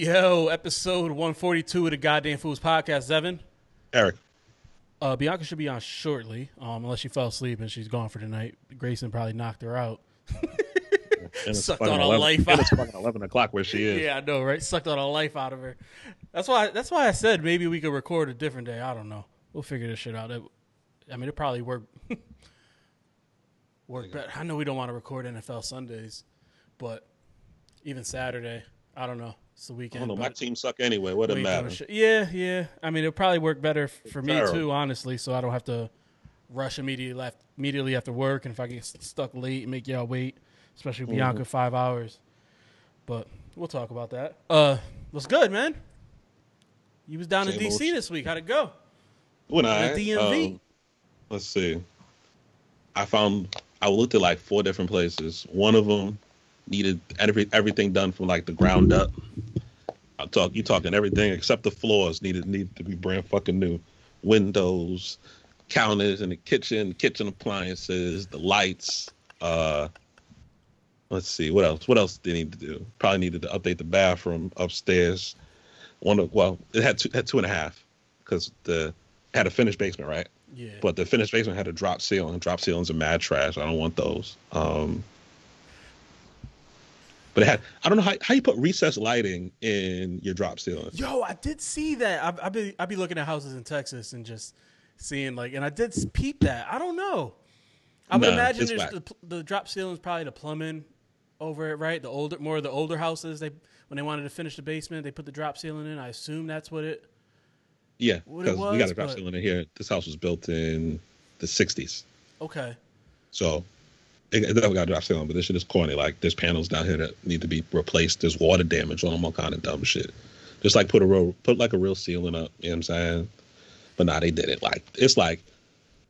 Yo, episode 142 of the Goddamn Fools podcast, Evan. Eric. Uh, Bianca should be on shortly, um, unless she fell asleep and she's gone for the night. Grayson probably knocked her out. Sucked on a 11 life out. it's fucking eleven o'clock where she is. Yeah, I know, right? Sucked all the life out of her. That's why. That's why I said maybe we could record a different day. I don't know. We'll figure this shit out. It, I mean, it probably work. work better. I know we don't want to record NFL Sundays, but even Saturday, I don't know. It's the I weekend. don't know. My team suck anyway. What it matter? shit. Yeah, yeah. I mean, it'll probably work better f- for me Terrible. too, honestly. So I don't have to rush immediately left immediately after work, and if I get stuck late and make y'all wait, especially Mm-hmm. Bianca five hours. But we'll talk about that. Uh, what's good, man? You was down in DC old this week. How'd it go? When I DMV. um, let's see. I found I looked at like four different places. One of them needed every, everything done from like the ground up. I talk you talking everything except the floors needed needed to be brand fucking new. Windows, counters in the kitchen, kitchen appliances, the lights. Uh, let's see what else. What else did they need to do? Probably needed to update the bathroom upstairs. One of well, it had two had two and a half because the had a finished basement, right? Yeah. But the finished basement had a drop ceiling. Drop ceilings are mad trash. I don't want those. Um, but it had I don't know how how you put recessed lighting in your drop ceiling. Yo, I did see that. I, I be I be looking at houses in Texas and just seeing like, and I did peep that. I don't know. I would Nah, imagine there's the, the drop ceiling is probably the plumbing over it, right? The older, more of the older houses. They when they wanted to finish the basement, they put the drop ceiling in. I assume that's what it. Yeah, because we got a drop but- ceiling in here. This house was built in the '60s, Okay. so it, definitely got a drop ceiling. But this shit is corny. Like there's panels down here that need to be replaced. There's water damage on them, all kind of dumb shit. Just like put a real put like a real ceiling up. You know what I'm saying? But nah, they did it. Like it's like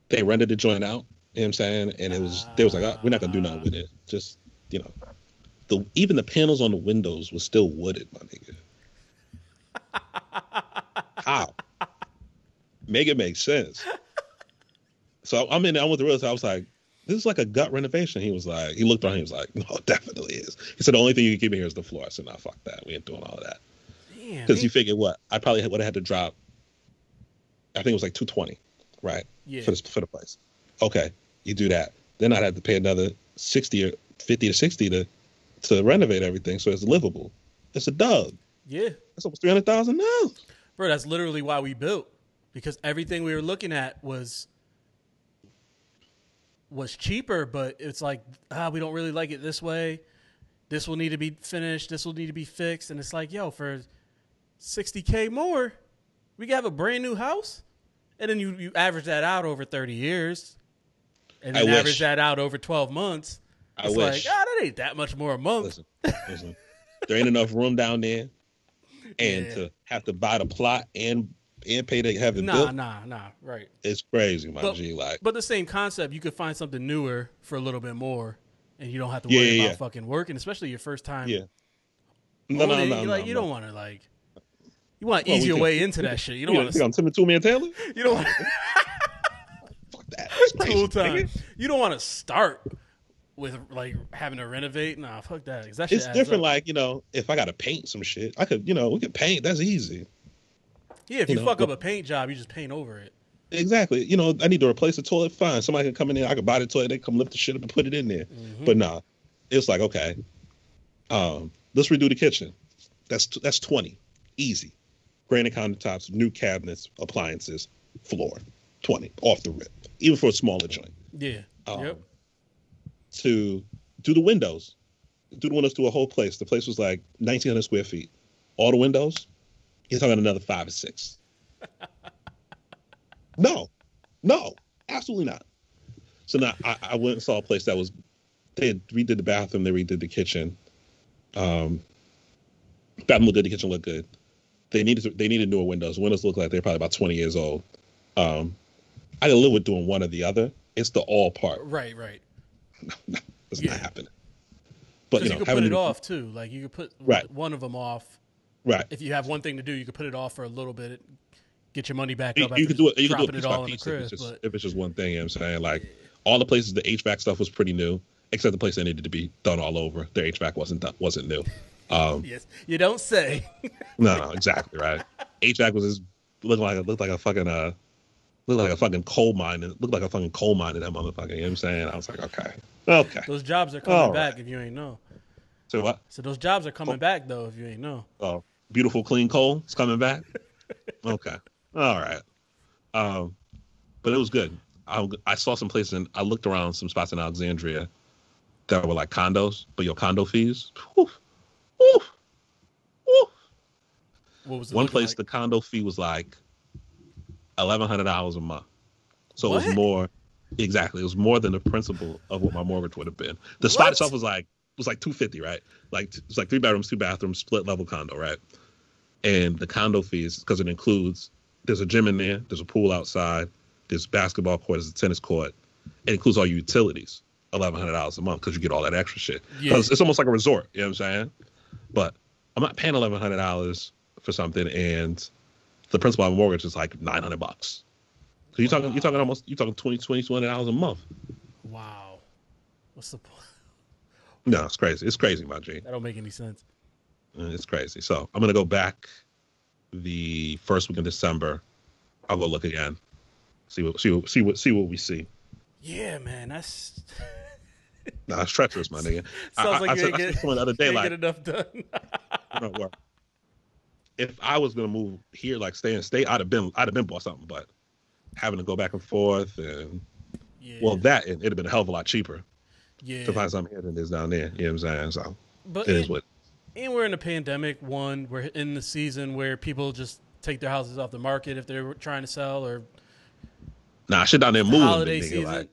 they rented the joint out. You know what I'm saying? And it was they was like, oh, we're not gonna do nothing with it. Just you know, the even the panels on the windows was still wooded, my nigga. How? Make it make sense. So I'm in. I went to realize I was like, this is like a gut renovation. He was like, he looked around. He was like, no, it definitely is. He said the only thing you can keep in here is the floor. I said, nah, fuck that. We ain't doing all of that. Because you figure what? I probably would have had to drop. I think it was like 220, right? Yeah. For the, for the place. Okay, you do that. Then I'd have to pay another 60 or 50 to 60 to to renovate everything so it's livable. It's a dub. yeah, That's almost 300,000 now. bro. That's literally why we built because everything we were looking at was was cheaper, but it's like ah, we don't really like it this way. This will need to be finished. This will need to be fixed, and it's like, yo, for sixty k more, we can have a brand new house, and then you you average that out over thirty years, and I then wish. average that out over twelve months. I It's wish. like, ah, that ain't that much more a month. Listen, listen. There ain't enough room down there, and Yeah. to have to buy the plot and and pay to have it Nah, built, nah, nah. Right. it's crazy, my But- G. Like, But the same concept, you could find something newer for a little bit more, and you don't have to Yeah, worry yeah, about yeah. fucking working, especially your first time. yeah. No, no, no, like no, you no. don't want to like. You want to Well, ease we your way into that shit. You don't want to. I'm Two Man Taylor? You don't want Fuck that. Cool time. You don't want to start with like having to renovate. Nah, fuck that. that It's different. up. Like you know, if I got to paint some shit, I could. You know, we could paint. That's easy. Yeah, if you you, know, fuck up a paint job, you just paint over it. Exactly. You know, I need to replace the toilet. Fine. Somebody can come in there. I could buy the toilet. They come lift the shit up and put it in there. Mm-hmm. But nah, it's like okay, um, let's redo the kitchen. That's that's twenty, easy. Granite countertops, new cabinets, appliances, floor, twenty off the rip. Even for a smaller joint. Yeah. Um, yep. To do the windows, do the windows to a whole place. The place was like nineteen hundred square feet. All the windows, you're talking another five or six. no, no, absolutely not. So now I, I went and saw a place that was they had redid the bathroom, they redid the kitchen. Um, bathroom looked good, the kitchen looked good. They needed to, they needed newer windows. Windows look like they're probably about twenty years old. Um, I can live with doing one or the other. It's the all part. Right. Right. It's Yeah. not happening. But you you, know, could having put it off too. Like you could put Right. one of them off. Right? If you have one thing to do, you could put it off for a little bit, get your money back You, up. you could do it. You could do it piece by piece if it's, just, But if it's just one thing. You know what I'm saying like all the places the HVAC stuff was pretty new, except the place that needed to be done all over. Their HVAC wasn't done, wasn't new. Um, Yes, you don't say. no, no, exactly right. HVAC was just looking like looked like a fucking uh looked like a fucking coal mine. It looked like a fucking coal mine in that motherfucker. You know what I'm saying? I was like, okay, okay. those jobs are coming All back right. if you ain't know. So what? So those jobs are coming back though if you ain't know. Oh, beautiful clean coal is coming back. okay, all right. Um, but it was good. I, I saw some places and I looked around some spots in Alexandria that were like condos, but your condo fees. Whew, whew, whew. What was One place like? the condo fee was like eleven hundred dollars a month. So it was more exactly. It was more than the principal of what my mortgage would have been. The spot What? itself was like was like two fifty, right? Like it's like three bedrooms, two bathrooms, split level condo, right? And the condo fees because it includes there's a gym in there, there's a pool outside, there's basketball court, there's a tennis court. It includes all your utilities, eleven hundred dollars a month because you get all that extra shit. Yeah. it's almost like a resort. You know what I'm saying? But I'm not paying eleven hundred dollars for something, and the principal on my mortgage is like nine hundred bucks. So you're talking, you're talking almost, you're talking 20 20 200 dollars a month. Wow. What's the point? No, it's crazy. It's crazy, my G. That don't make any sense. Uh, It's crazy. So I'm gonna go back the first week in December. I'll go look again. See what, see what, see what, see what we see. Yeah, man, that's Nah, it's treacherous, my nigga. Sounds I, like I, you ain't I said get, someone the other day, like, get enough done. well, if I was gonna move here, like stay in state, I'd have been, I'd have been bought something. But having to go back and forth, and yeah, well, that and it'd have been a hell of a lot cheaper yeah. to find something here than it is down there. You know what I'm saying? So but it is what. And we're in a pandemic. One, we're in the season where people just take their houses off the market if they're trying to sell or Nah, shit down there moving. holiday nigga. season. Like,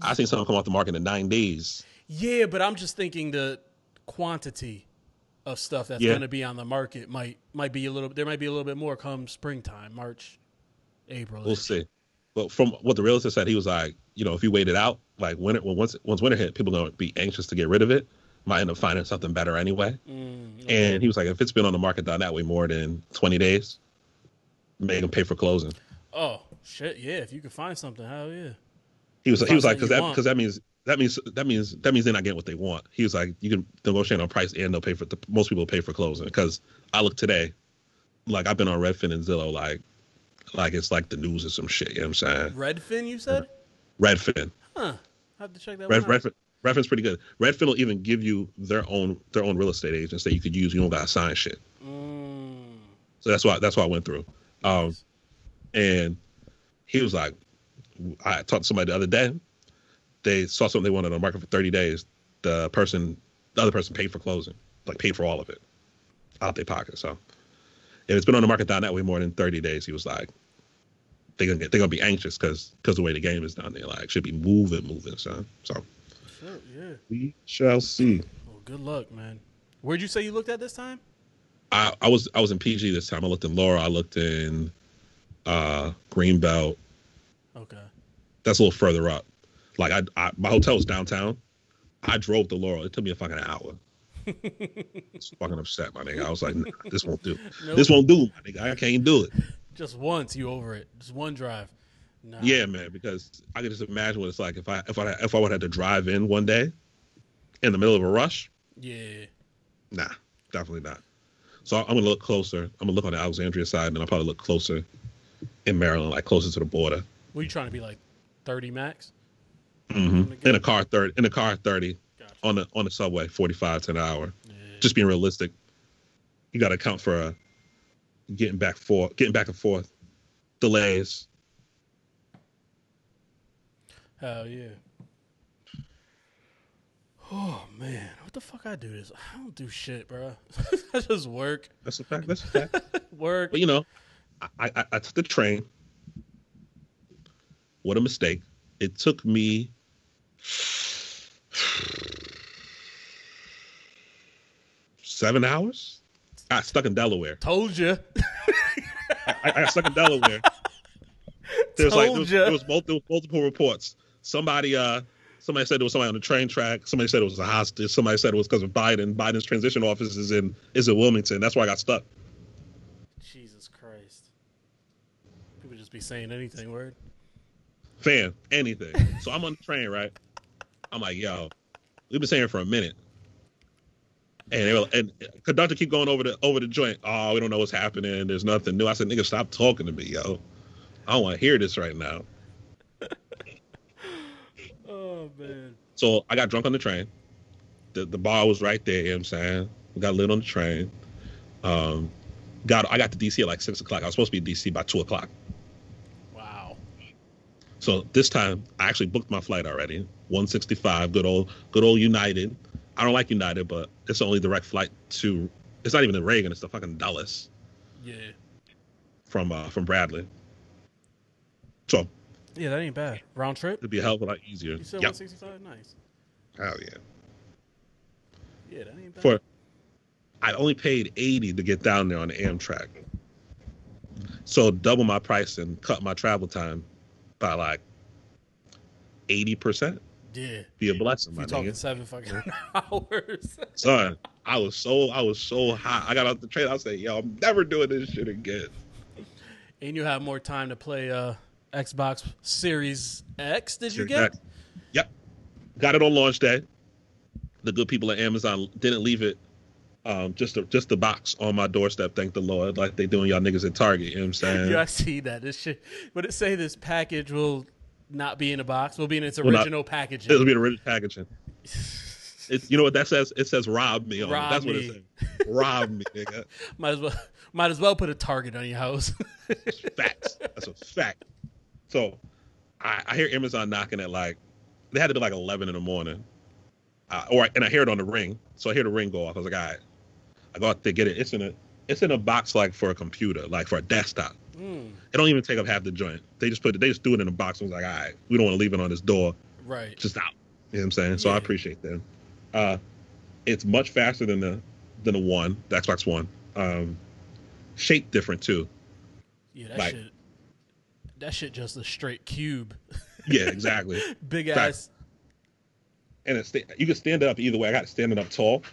I seen something come off the market in nine days. Yeah, but I'm just thinking the quantity of stuff that's Yeah. going to be on the market might might be a little. There might be a little bit more come springtime, March, April. We'll see. But from what the realtor said, he was like, you know, if you wait it out, like winter, when once once winter hit, people gonna be anxious to get rid of it. Might end up finding something better anyway. Mm, And he was like, if it's been on the market down that way more than twenty days, make them pay for closing. oh shit, yeah! If you could find something, hell yeah. He was he was like, because that because that means that means that means that means they're not getting what they want. He was like, you can negotiate on price and they'll pay for the most people pay for closing. Because I look today, like I've been on Redfin and Zillow, like like it's like the news or some shit. You know what I'm saying? Redfin, you said? Redfin. Huh? I have to check that Red, one out. Redfin, Redfin's pretty good. Redfin will even give you their own their own real estate agents that you could use. You don't got to sign shit. Mm, So that's why that's why I went through. Um, and he was like, I talked to somebody the other day. They saw something they wanted on the market for 30 days. The person, the other person paid for closing, like paid for all of it out their pocket. So if it's been on the market down that way more than 30 days, he was like, they're gonna get, they're gonna be anxious because because the way the game is down there, like should be moving, moving. So so Shit, yeah. we shall see. Well, good luck, man. Where'd you say you looked at this time? I, I was I was in PG this time. I looked in Laurel. I looked in uh Greenbelt. Okay. That's a little further up. Like I, I my hotel was downtown. I drove to Laurel. It took me a fucking hour. It's fucking upset, my nigga. I was like, nah, this won't do. Nope. This won't do, my nigga. I can't do it. Just once, you over it. Just one drive. Nah. Yeah, man, because I can just imagine what it's like if I if I if I would have to drive in one day in the middle of a rush. Yeah. Nah, definitely not. So I'm gonna look closer. I'm gonna look on the Alexandria side, and then I'll probably look closer in Maryland, like closer to the border. Were you trying to be like 30 max? hmm In a car thirty, in a car thirty, Gotcha. on the on the subway, forty five to an hour. Yeah. Just being realistic, you got to account for uh, getting back for getting back and forth, delays. Hell yeah. Oh man, what the fuck I do this? I don't do shit, bro. I just work, That's a fact. That's a fact. work. but you know, I, I I took the train. What a mistake! It took me seven hours. I got stuck in Delaware. Told you. I, I got stuck in Delaware. There's like there Told was, there was multiple, multiple reports. Somebody uh somebody said it was somebody on the train track. Somebody said it was a hostage. Somebody said it was because of Biden. Biden's transition office is in is in Wilmington. That's why I got stuck. Jesus Christ. People just be saying anything. Word. Fan anything. so I'm on the train, right? I'm like, yo, we've been saying for a minute. And they were, and conductor keep going over the over the joint. Oh, we don't know what's happening. There's nothing new. I said, nigga, stop talking to me, yo. I don't want to hear this right now. oh man. So I got drunk on the train. The the bar was right there, you know what I'm saying? We got lit on the train. Um got I got to DC at like six o'clock. I was supposed to be in DC by two o'clock. Wow. So this time I actually booked my flight already. 165, good old good old United. I don't like United, but it's the only direct flight to it's not even the Reagan, it's the fucking Dulles Yeah. from uh from Bradley. So Yeah, that ain't bad. Round trip. it'd be a hell of a lot easier. You said Yep. 165. Nice. Hell yeah. Yeah, that ain't bad. For I only paid 80 to get down there on the Amtrak. So double my price and cut my travel time by like 80%. yeah. Be a blessing, If my you talking nigga. seven fucking hours. Son, I was so I was so hot. I got off the train. I was like, yo, I'm never doing this shit again. and you have more time to play uh Xbox Series X. Did you get? Yep. Got it on launch day. The good people at Amazon didn't leave it um, just a, just the box on my doorstep. Thank the Lord, like they doing y'all niggas at Target. You know what I'm saying? Yeah, I see that. This shit. Would it say this package will not be in a box? Will be in its Will not. original packaging. It'll be in original packaging. It, you know what that says? It says "rob me" on it. Rob That's what it says. Rob me, nigga. might as well. Might as well put a target on your house. Facts. That's a fact. So, I, I hear Amazon knocking at like they had to be like eleven in the morning, uh, or and I hear it on the ring. So I hear the ring go off. I was like, all right. I go out there get it. It's in a it's in a box like for a computer, like for a desktop. Mm, It don't even take up half the joint. They just put it. They just do it in a box. I was like, all right, we don't want to leave it on this door. right. just out. You know what I'm saying? So Yeah. I appreciate that. Uh, it's much faster than the than the one, the Xbox One. Um, shape different too. Yeah, that like- shit. That shit just a straight cube. Yeah, exactly. Big Fact. ass. and it's you can stand it up either way. I got it standing up tall,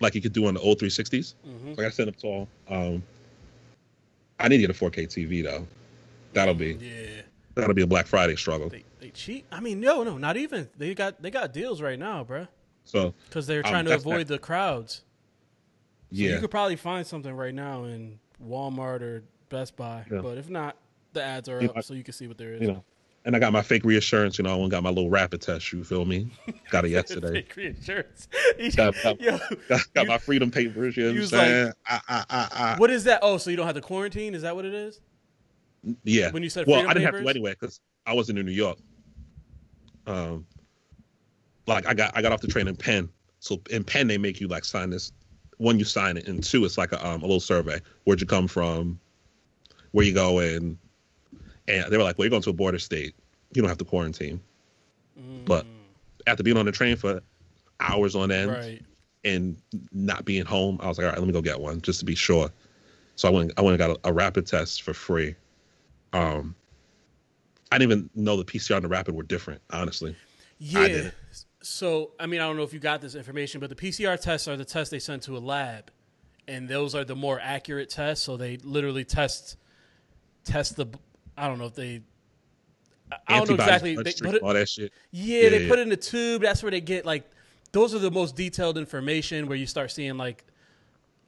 like you could do on the old 360s. Mhm. So I got to stand up tall. Um, I need to get a 4K TV though. That'll be Yeah. that'll be a Black Friday struggle. They they cheat. I mean, no, no, not even. They got they got deals right now, bruh. So Because they're Um, trying to that's avoid the crowds. So yeah, you could probably find something right now in Walmart or Best Buy. Yeah. But if not, the ads are You up, know, so you can see what there is. you know. And I got my fake reassurance. You know, I went got my little rapid test. You feel me? Got it yesterday. Fake reinsurance. Got- got- Yo, got, got you- my freedom papers. You know what I'm was like- saying? I, I, I, what is that? Oh, so you don't have to quarantine? Is that what it is? yeah. when you said well, I didn't have papers? to anyway because I wasn't in New York. Um, like I got I got off the train in Penn. So in Penn they make you like sign this. One you sign it, and two it's like a um a little survey. Where'd you come from? Where you going? And they were like, "Well, you're going to a border state. You don't have to quarantine." But after being on the train for hours on end, right. and not being home, I was like, all right, let me go get one just to be sure. So I went, I went and got a, a rapid test for free. Um, I didn't even know the PCR and the rapid were different, honestly. Yeah. didn't. So, I mean, I don't know if you got this information, but the PCR tests are the tests they send to a lab, and those are the more accurate tests. So they literally test test the. I don't know if they. I- don't know exactly. They put it, all that shit. yeah, Yeah, they yeah. put it in the tube. That's where they get like. Those are the most detailed information where you start seeing like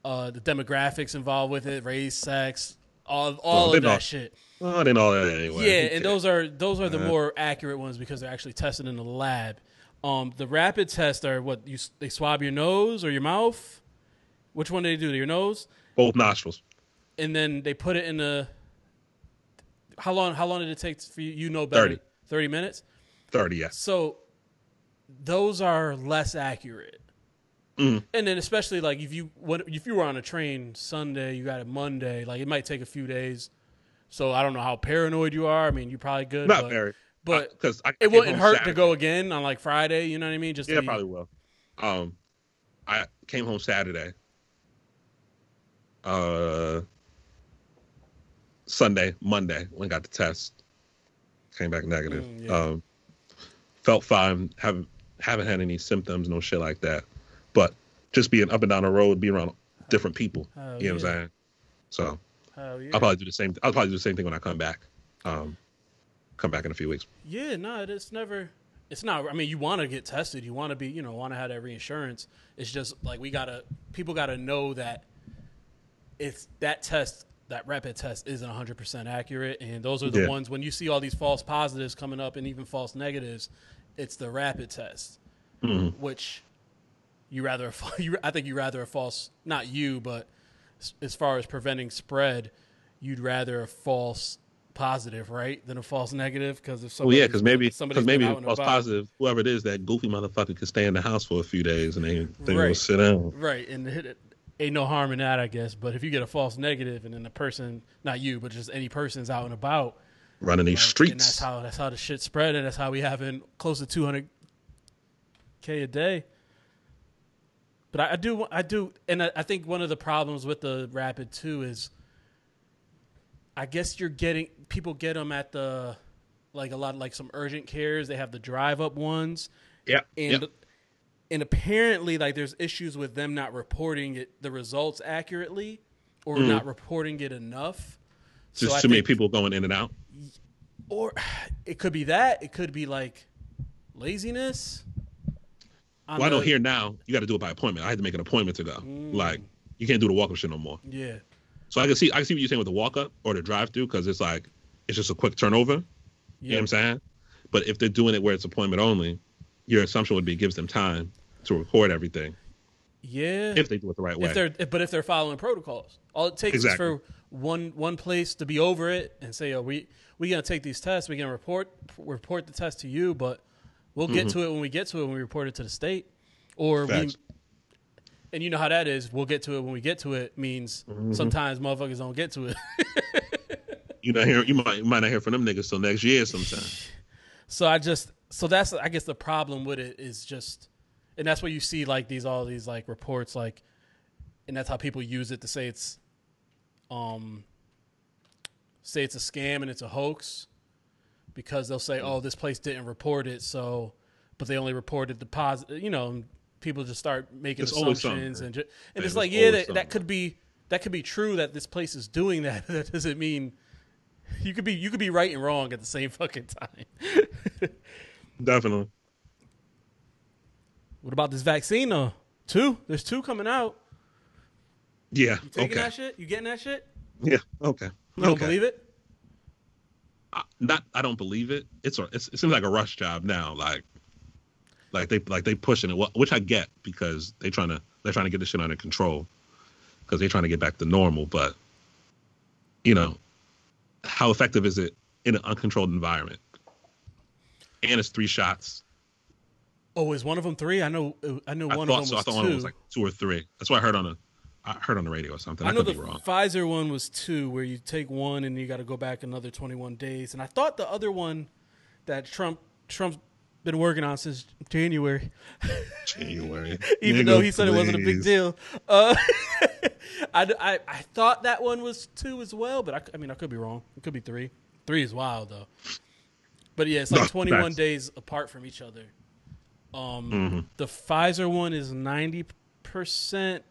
uh, the demographics involved with it, race, sex, all all they of that know. shit. Oh, I didn't know that anyway. Yeah, Who and cares? those are those are the Uh-huh. more accurate ones because they're actually tested in the lab. Um, the rapid tests are what you they swab your nose or your mouth. Which one do they do? Your nose, both nostrils. and then they put it in the. How long? How long did it take for you? You know better. 30. Thirty minutes. Thirty, yes. So, those are less accurate. Mhm. And then especially like if you what if you were on a train Sunday, you got it Monday, like it might take a few days. So I don't know how paranoid you are. I mean, you're probably good. Not but, very, but because it wouldn't hurt to go again on like Friday. You know what I mean? Just Yeah, probably will. Um, I came home Saturday. Uh, Sunday, Monday, when I got the test, came back negative. Mm, yeah. Um, felt fine. Haven't haven't had any symptoms, no shit like that. But just being up and down the road, be around different people. Hell you know what. I'm saying? So Hell yeah. I'll probably do the same. I'll probably do the same thing when I come back. Um, come back in a few weeks. yeah, no, it's never it's not. I mean, you want to get tested. You want to be, you know, want to have that reinsurance. It's just like we gotta. People gotta know that it's that test, that rapid test, isn't 100 percent accurate, and those are the Yeah. ones when you see all these false positives coming up and even false negatives. It's the rapid test, Mhm. which you rather. I think you rather a false. Not you, but as far as preventing spread, you'd rather a false positive, right, than a false negative. Because if Well, yeah, because maybe somebody's because maybe out false positive, whoever it is, that goofy motherfucker could stay in the house for a few days and they they will sit down. Right, and hit it ain't no harm in that, I guess. But if you get a false negative, and then the person, not you, but just any person's out and about, running these like, and streets. that's how that's how the shit spread, and that's how we having close to two hundred k a day. But I, I do, I do, and I, I think one of the problems with the rapid too is, I guess you're getting people get them at the, like a lot like some urgent cares. They have the drive up ones, yeah, and yep. And apparently like there's issues with them not reporting it the results accurately or Mhm. not reporting it enough just I too many people going in and out. or it could be that it could be like laziness Well, I the- hear now you got to do it by appointment. I had to make an appointment to go. Mm. Like you can't do the walk up shit no more. yeah So I can see I can see what you're saying with the walk up or the drive through because it's like it's just a quick turnover. You know yeah what I'm saying? But if they're doing it where it's appointment only, your assumption would be gives them time to record everything yeah if they do it the right way. if they're if- but if they're following protocols all it takes Exactly. is for one one place to be over it and say oh we we gonna take these tests we gonna report report the test to you but we'll get to it when we get to it when we report it to the state or we Mm-hmm. And you know how that is we'll get to it when we get to it means Mm-hmm. sometimes motherfuckers don't get to it You not hear you might you might not hear from them niggas till next year sometime. so i just so that's i guess the problem with it is just and that's where you see like these all these like reports like and that's how people use it to say it's um say it's a scam and it's a hoax because they'll say oh this place didn't report it. So but they only reported the positive you know people just start making always assumptions and and Yeah, it's like yeah that, that could be that could be true that this place is doing that. That doesn't mean you could be you could be right and wrong at the same fucking time Definitely. What about this vaccine though? Two? There's two coming out. Yeah. You taking okay. that shit? You getting that shit? Yeah. Okay. You don't believe it? I, not I don't believe it. It's a it's, it seems like a rush job now. Like like they like they pushing it, which I get because they trying to they're trying to get this shit under control because they're trying to get back to normal. But you know, how effective is it in an uncontrolled environment? And it's three shots. Oh, is one of them three? I know. I know I one of them so. I was thought two. one was like two or three. That's what I heard on a I heard on the radio or something. I, I know could the be wrong. Pfizer one was two, where you take one and you got to go back another 21 days. And I thought the other one that Trump Trump's been working on since January, January. even Nigga, though he said it wasn't a big deal. Uh, I, I I thought that one was two as well, but I, I mean I could be wrong. It could be three. Three is wild though. But yeah, it's like No, 21 facts. days apart from each other. Um, Mhm. the Pfizer one is 90 percent.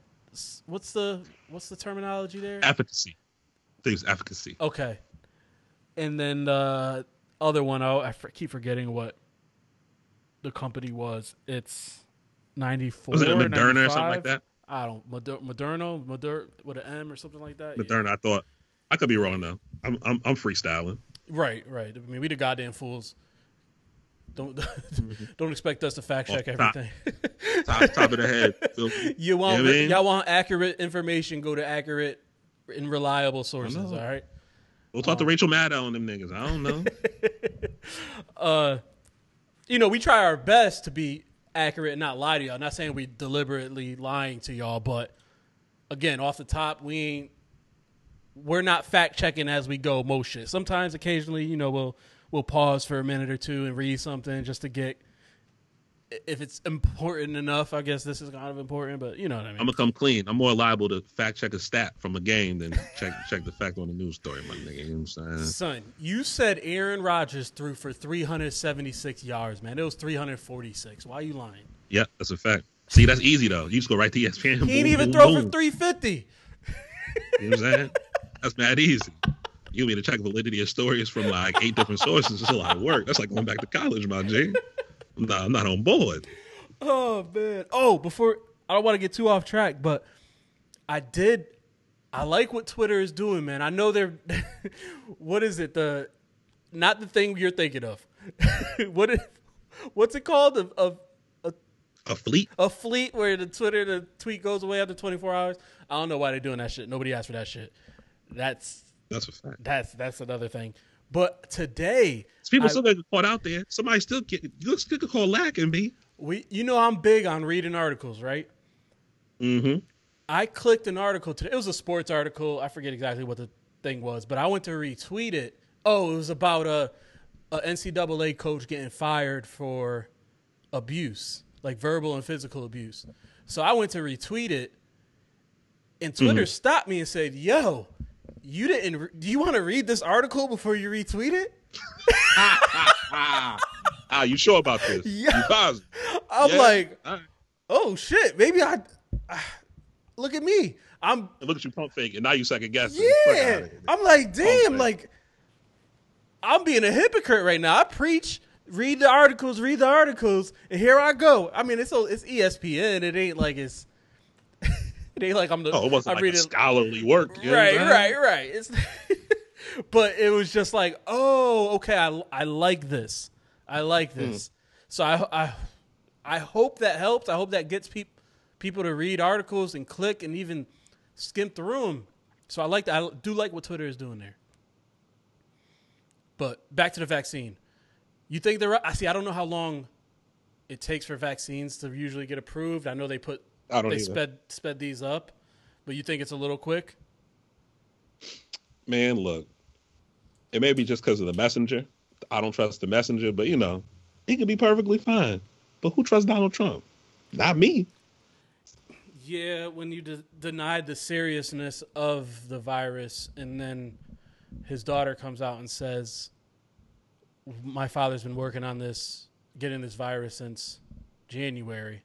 What's the what's the terminology there? Efficacy. I think it's efficacy. Okay, and then the other one, oh, I keep forgetting what the company was. It's 94. Was it Moderna or something like that? I don't Moder- Moderno, Moder with an M or something like that. Yeah. Moderna. I thought I could be wrong though. I'm I'm, I'm freestyling. Right, right. I mean, we the goddamn fools. Don't don't expect us to fact check top. everything. Top, top of the head. Me? you want Yeah, man. y'all want accurate information? Go to accurate and reliable sources. All right. We'll talk to Rachel Maddow and them niggas. I don't know. uh, you know, we try our best to be accurate and not lie to y'all. Not saying we deliberately lying to y'all, but again, off the top, we ain't. We're not fact checking as we go. Most shit. Sometimes, occasionally, you know, we'll we'll pause for a minute or two and read something just to get. If it's important enough, I guess this is kind of important, but you know what I mean. I'm gonna come clean. I'm more liable to fact check a stat from a game than check check the fact on a news story, my nigga. You know what I'm saying? Son, you said Aaron Rodgers threw for 376 yards, man. It was 346. Why are you lying? Yeah, that's a fact. See, that's easy though. You just go right to ESPN. He boom, didn't even boom, throw boom. for 350. You know what I'm saying? That's mad easy. You mean to check validity of stories from like eight different sources? It's a lot of work. That's like going back to college, my G. No, I'm not on board. Oh man. Oh, before I don't want to get too off track, but I did I like what Twitter is doing, man. I know they're what is it? The not the thing you're thinking of. what is what's it called? A, a A fleet? a fleet where the Twitter the tweet goes away after 24 hours. I don't know why they're doing that shit. Nobody asked for that shit. That's That's a fact. that's that's another thing. But today People I- still get caught out there. Somebody still get you still could call lacking me. we you know I'm big on reading articles, right? Mm-hmm. I clicked an article today. It was a sports article. I forget exactly what the thing was, but I went to retweet it. Oh, it was about a, a NCAA coach getting fired for abuse, like verbal and physical abuse. So I went to retweet it, and Twitter stopped me and said, "Yo, you didn't? Re- do you want to read this article before you retweet it?" Ah, you sure about this? Yeah. I'm Yeah? like, right. "Oh shit, maybe I." Look at me. I'm And look at you pump fake, and now you second guessing. Yeah. I'm like, damn, like I'm being a hypocrite right now. I preach, read the articles, read the articles, and here I go. I mean, it's it's ESPN. It ain't like it's it ain't like I'm the Oh, it wasn't I'm like reading scholarly work. you know right, right, right. It's but it was just like, oh, okay, I I like this. I like hmm. this. So I I I hope that helps. I hope that gets people people to read articles and click and even skim through them. So I like that. I do like what Twitter is doing there. But back to the vaccine. You think they're? I see. I don't know how long it takes for vaccines to usually get approved. I know they put I don't they either. sped sped these up, but you think it's a little quick? Man, look, it may be just because of the messenger. I don't trust the messenger, but you know, he could be perfectly fine. But who trusts Donald Trump? Not me. Yeah, when you de- denied the seriousness of the virus, and then his daughter comes out and says, "My father's been working on this, getting this virus since January."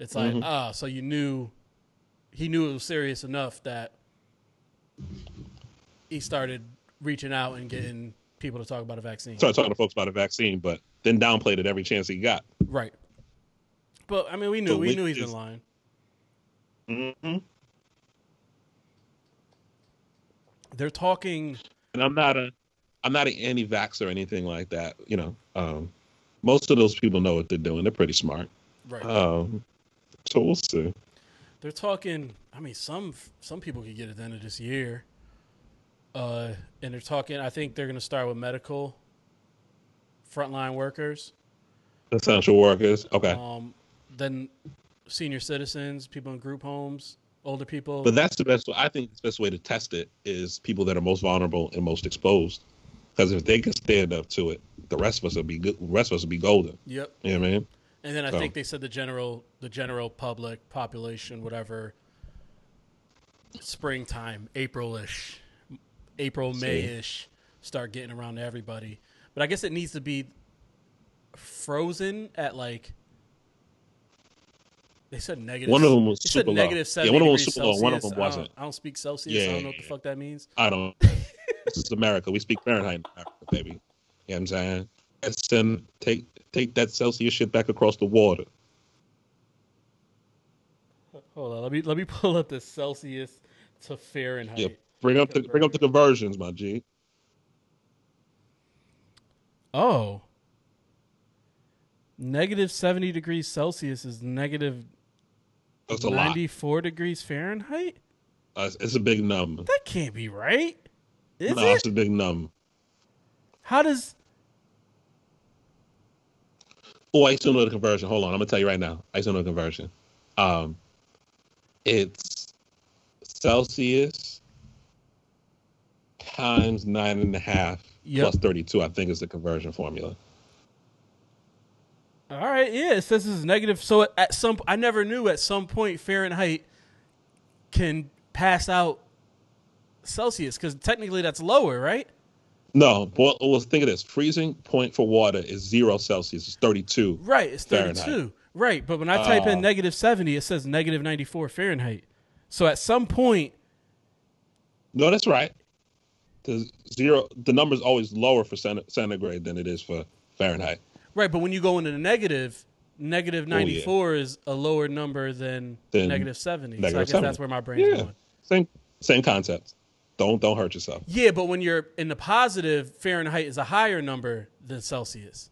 It's like, Mhm. ah, so you knew he knew it was serious enough that he started reaching out and getting people to talk about a vaccine. Started talking to folks about a vaccine, but then downplayed it every chance he got. Right. But I mean, we knew So we knew he's in just- line. hmm They're talking. And I'm not a, I'm not an anti-vax or anything like that. You know, um, most of those people know what they're doing. They're pretty smart. Right. Um, so we'll see. They're talking. I mean, some some people could get it at the end of this year. Uh, and they're talking. I think they're going to start with medical frontline workers. Essential workers. Okay. Um, then senior citizens, people in group homes, older people. But that's the best. I think the best way to test it is people that are most vulnerable and most exposed. Because if they can stand up to it, the rest of us will be good. The rest of us will be golden. yep. You know what I mean? And then I So- think they said the general the general public population, whatever. Springtime, April-ish, April Mayish start getting around to everybody. But I guess it needs to be frozen at like. They said negative. One of them was super low. negative Yeah, seventy one of them was super low. One of Celsius. them I don't- wasn't. I don't, speak Celsius. I Yeah, don't know what the fuck that means. I don't. this is America. We speak Fahrenheit, in America, baby. You know what I'm saying? Send um, take take that Celsius shit back across the water. Hold on, let me let me pull up the Celsius to Fahrenheit. Yeah, bring up the bring up the conversions, my G. Oh. Negative 70 degrees Celsius is negative lot. 94 degrees Fahrenheit? Uh, it's- it's a big number. That can't be right. Is no, it? it's a big number. How does. Oh, I still know the conversion. Hold on, I'm gonna tell you right now. I still know the conversion. Um, it's Celsius times nine and a half Yep. plus thirty-two. I think is the conversion formula. All right, yeah, it says this is negative. So at some. I never knew at some point Fahrenheit can pass out Celsius because technically that's lower, right? No, boil, well, think of this: freezing point for water is zero Celsius. It's thirty-two. Right, it's 32. Fahrenheit. Right, but when I type in Uh, negative 70, it says negative 94 Fahrenheit. So at some point, No, that's right. The zero, the number is always lower for centigrade than it is for Fahrenheit. Right, but when you go into the negative, negative Oh, yeah. 94 is a lower number than Than negative 70. so I guess 70. that's where my brain's Yeah, going. same same concept. Don't don't hurt yourself. Yeah, but when you're in the positive, Fahrenheit is a higher number than Celsius.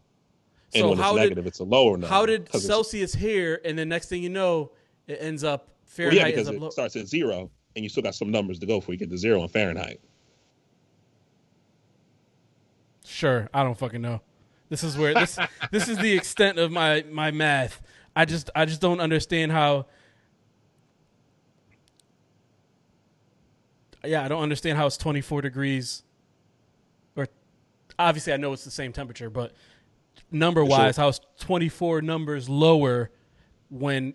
And So when how it's did negative, it's a lower number. how did Celsius here, and then next thing you know, it ends up Fahrenheit Well, yeah, because it low. starts at zero, and you still got some numbers to go before you get to zero in Fahrenheit. Sure, I don't fucking know. This is where this this is the extent of my my math. I just I just don't understand how. Yeah, I don't understand how it's 24 degrees. Or obviously I know it's the same temperature, but number wise, how it's 24 numbers lower when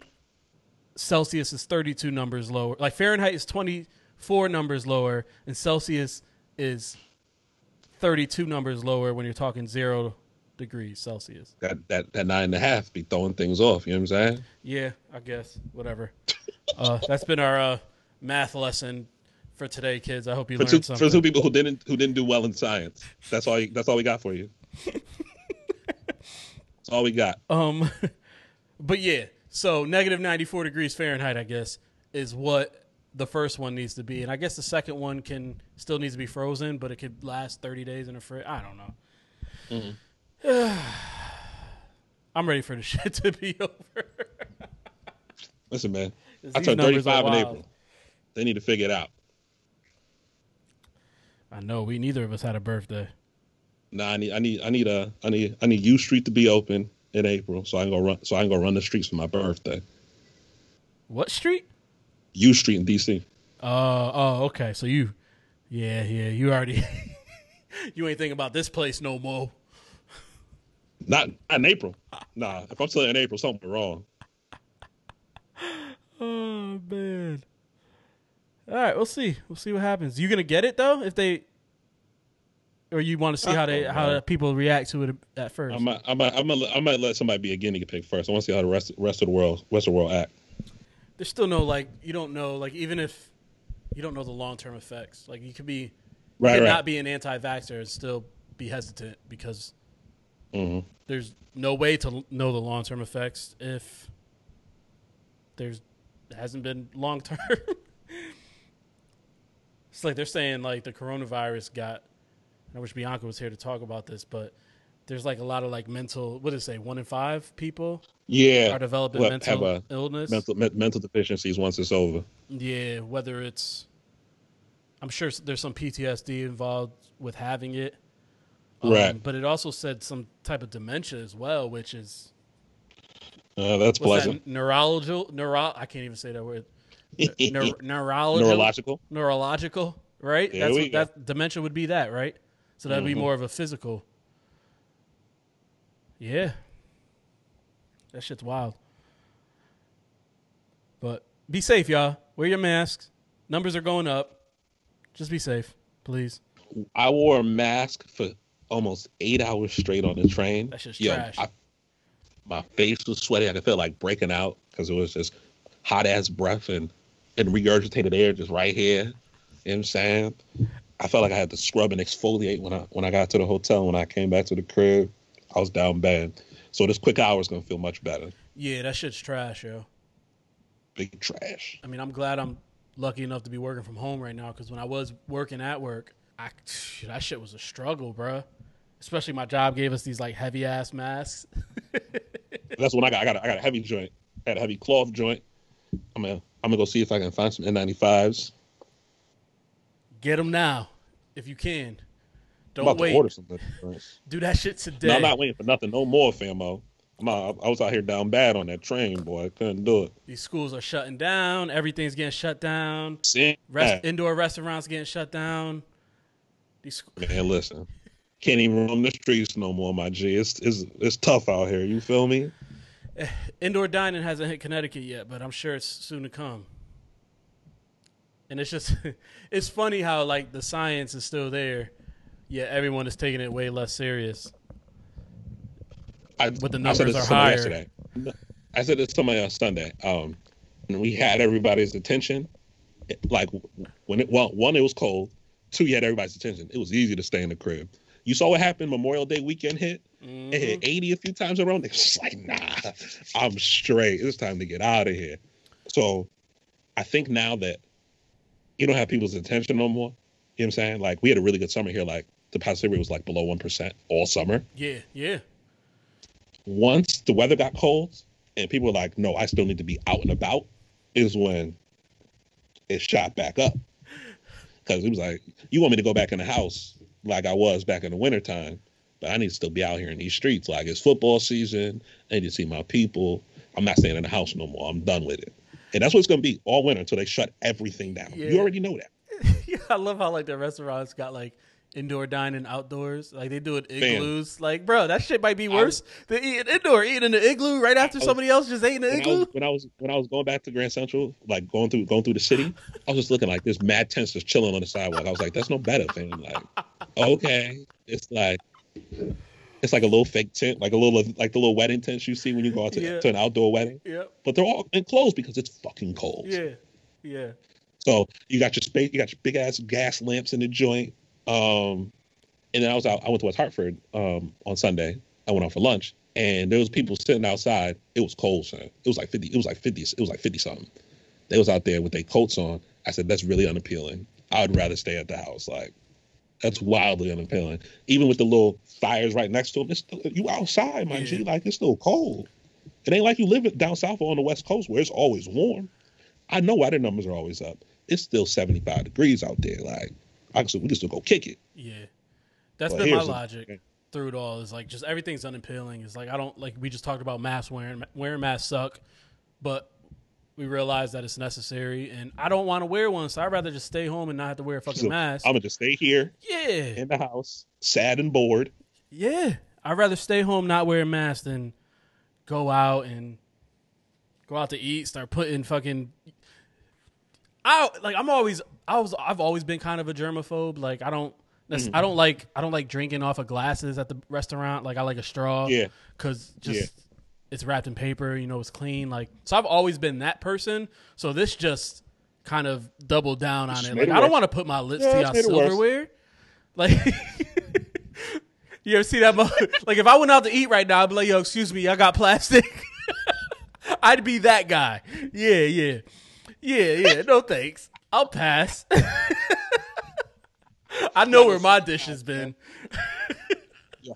Celsius is 32 numbers lower. Like Fahrenheit is 24 numbers lower, and Celsius is 32 numbers lower when you're talking zero degrees Celsius. That that that nine and a half be throwing things off. You know what I'm saying? Yeah, I guess. Whatever. uh, that's been our uh, math lesson for today, kids. I hope you For learned two, something. for two people who didn't who didn't do well in science, that's all. You, that's all we got for you. that's all we got. Um, but yeah, so negative 94 degrees Fahrenheit, I guess, is what the first one needs to be. And I guess the second one can still needs to be frozen, but it could last 30 days in a fridge. I don't know. I'm ready for the shit to be over. Listen, man. I turned 35 in. April. They need to figure it out. I know we neither of us had a birthday. Nah, I need I need I need a I need I need U Street to be open in April, so I can go run so I can go run the streets for my birthday. What street? U Street in DC. Uh oh, okay. So you, yeah, yeah, you already, you ain't thinking about this place no more. Not, not in April. Nah, if I'm still in April, something wrong. Oh man. All right, we'll see. We'll see what happens. You gonna get it though, if they, or you want to see how they how people react to it at first? I might, I might, I might, I might let somebody be a guinea pig first. I want to see how the rest, rest of the world, rest of the world act. There's still no like you don't know like even if you don't know the long term effects. Like you could be, you Right, could right. not be an anti-vaxxer and still be hesitant because hmm there's no way to know the long term effects if there's hasn't been long term. it's like they're saying like the coronavirus got. I wish Bianca was here to talk about this, but there's like a lot of like mental. What did it say? One in five people Yeah, are developing Well, mental a illness. mental me- mental deficiencies once it's over. Yeah, whether it's, I'm sure there's some PTSD involved with having it. Um, Right. But it also said some type of dementia as well, which is Uh, that's pleasant. that? Neurological, neuro. I can't even say that word. Neur, neurological, Neurological. neurological, right? There That's what go. that dementia would be. That right? So that'd be Mhm. more of a physical. Yeah, that shit's wild. But be safe, y'all. Wear your masks. Numbers are going up. Just be safe, please. I wore a mask for almost eight hours straight on the train. That shit's Yo, trash. I, my face was sweaty. I could feel like breaking out because it was just hot ass breath and, and regurgitated air just right here. You know what I'm saying? I felt like I had to scrub and exfoliate when I when I got to the hotel. When I came back to the crib, I was down bad. So this quick hour is gonna feel much better. Yeah, that shit's trash, yo. Big trash. I mean, I'm glad I'm lucky enough to be working from home right now because when I was working at work, I that shit was a struggle, bruh. Especially my job gave us these like heavy ass masks. That's when I got I got a, I got a heavy joint. I had a heavy cloth joint. I'm gonna I'm gonna go see if I can find some N95s. Get them now, if you can. I'm Don't about wait. to order some. joints. Do that shit today. No, I'm not waiting for nothing. No more, famo. I'm out, I was out here down bad on that train, boy. I couldn't do it. These schools are shutting down. Everything's getting shut down. See, Rest, indoor restaurants getting shut down. These sc- man, listen, can't even roam the streets no more, my G. It's it's it's tough out here. You feel me? indoor dining hasn't hit Connecticut yet, but I'm sure it's soon to come. And it's just, it's funny how like the science is still there, yet everyone is taking it way less serious. I, But the numbers are higher. Yesterday. I said this to somebody on Sunday. Um, and we had everybody's attention. It- Like when it well, one, it was cold. Two, you had everybody's attention. It was easy to stay in the crib. You saw what happened Memorial Day weekend hit. It hit mm-hmm. 80 a few times in a row. Was like, nah, I'm straight. It's time to get out of here. So I think now that you don't have people's attention no more, you know what I'm saying? Like we had a really good summer here. Like the positivity was like below 1% all summer. Yeah, yeah. Once the weather got cold and people were like, no, I still need to be out and about, is when it shot back up. Because it was like, you want me to go back in the house like I was back in the wintertime, but I need to still be out here in these streets. Like it's football season. I need to see my people. I'm not staying in the house no more. I'm done with it. And that's what it's going to be all winter until they shut everything down. Yeah. You already know that. yeah, I love how like the restaurants got like indoor dining outdoors. Like they do it igloos. Like, bro, that shit might be worse than eating indoor, eating in the igloo right after was- somebody else just ate in the when I, igloo. was, when I was when I was going back to Grand Central, like going through going through the city, I was just looking like this mad tents just chilling on the sidewalk. I was like, that's no better, fam. Like, okay, it's like it's like a little fake tent, like a little like the little wedding tents you see when you go out to, Yeah. to an outdoor wedding, Yep. but they're all enclosed because it's fucking cold. Yeah. Yeah. So you got your space, you got your big ass gas lamps in the joint. Um, and then I was out. I went to West Hartford um, on Sunday. I went out for lunch, and there was people sitting outside. It was cold, son. It was like fifty. It was like fifty. It was like fifty something. They was out there with their coats on. I said, "That's really unappealing. I would rather stay at the house. Like, that's wildly unappealing. Even with the little fires right next to them, it's still, you outside, my G. Like, it's still cold. It ain't like you live down south or on the west coast where it's always warm. I know why their numbers are always up. It's still 75 degrees out there. Like, I can, we can still go kick it. Yeah. That's But been my the- logic through it all. Is like just everything's unappealing. It's like I don't like we just talked about masks wearing wearing masks suck, but we realize that it's necessary and I don't want to wear one, so I'd rather just stay home and not have to wear a fucking So, mask. I'm gonna just stay here yeah. in the house, sad and bored. Yeah. I'd rather stay home not wear a mask than go out and go out to eat, start putting fucking I like I'm always I was I've always been kind of a germaphobe. Like I don't Mm-hmm. I don't like I don't like drinking off of glasses at the restaurant. Like I like a straw. Yeah. Cuz just Yeah. It's wrapped in paper, you know, it's clean. Like so I've always been that person. So this just kind of doubled down on Just it. Like I don't want to put my lips Yeah, to it's y'all made it worse. silverware. Like You ever see that? Mo- like, if I went out to eat right now, I'd be like, "Yo, excuse me, I got plastic." I'd be that guy. Yeah, yeah, yeah, yeah. No thanks. I'll pass. I know where my dish has been.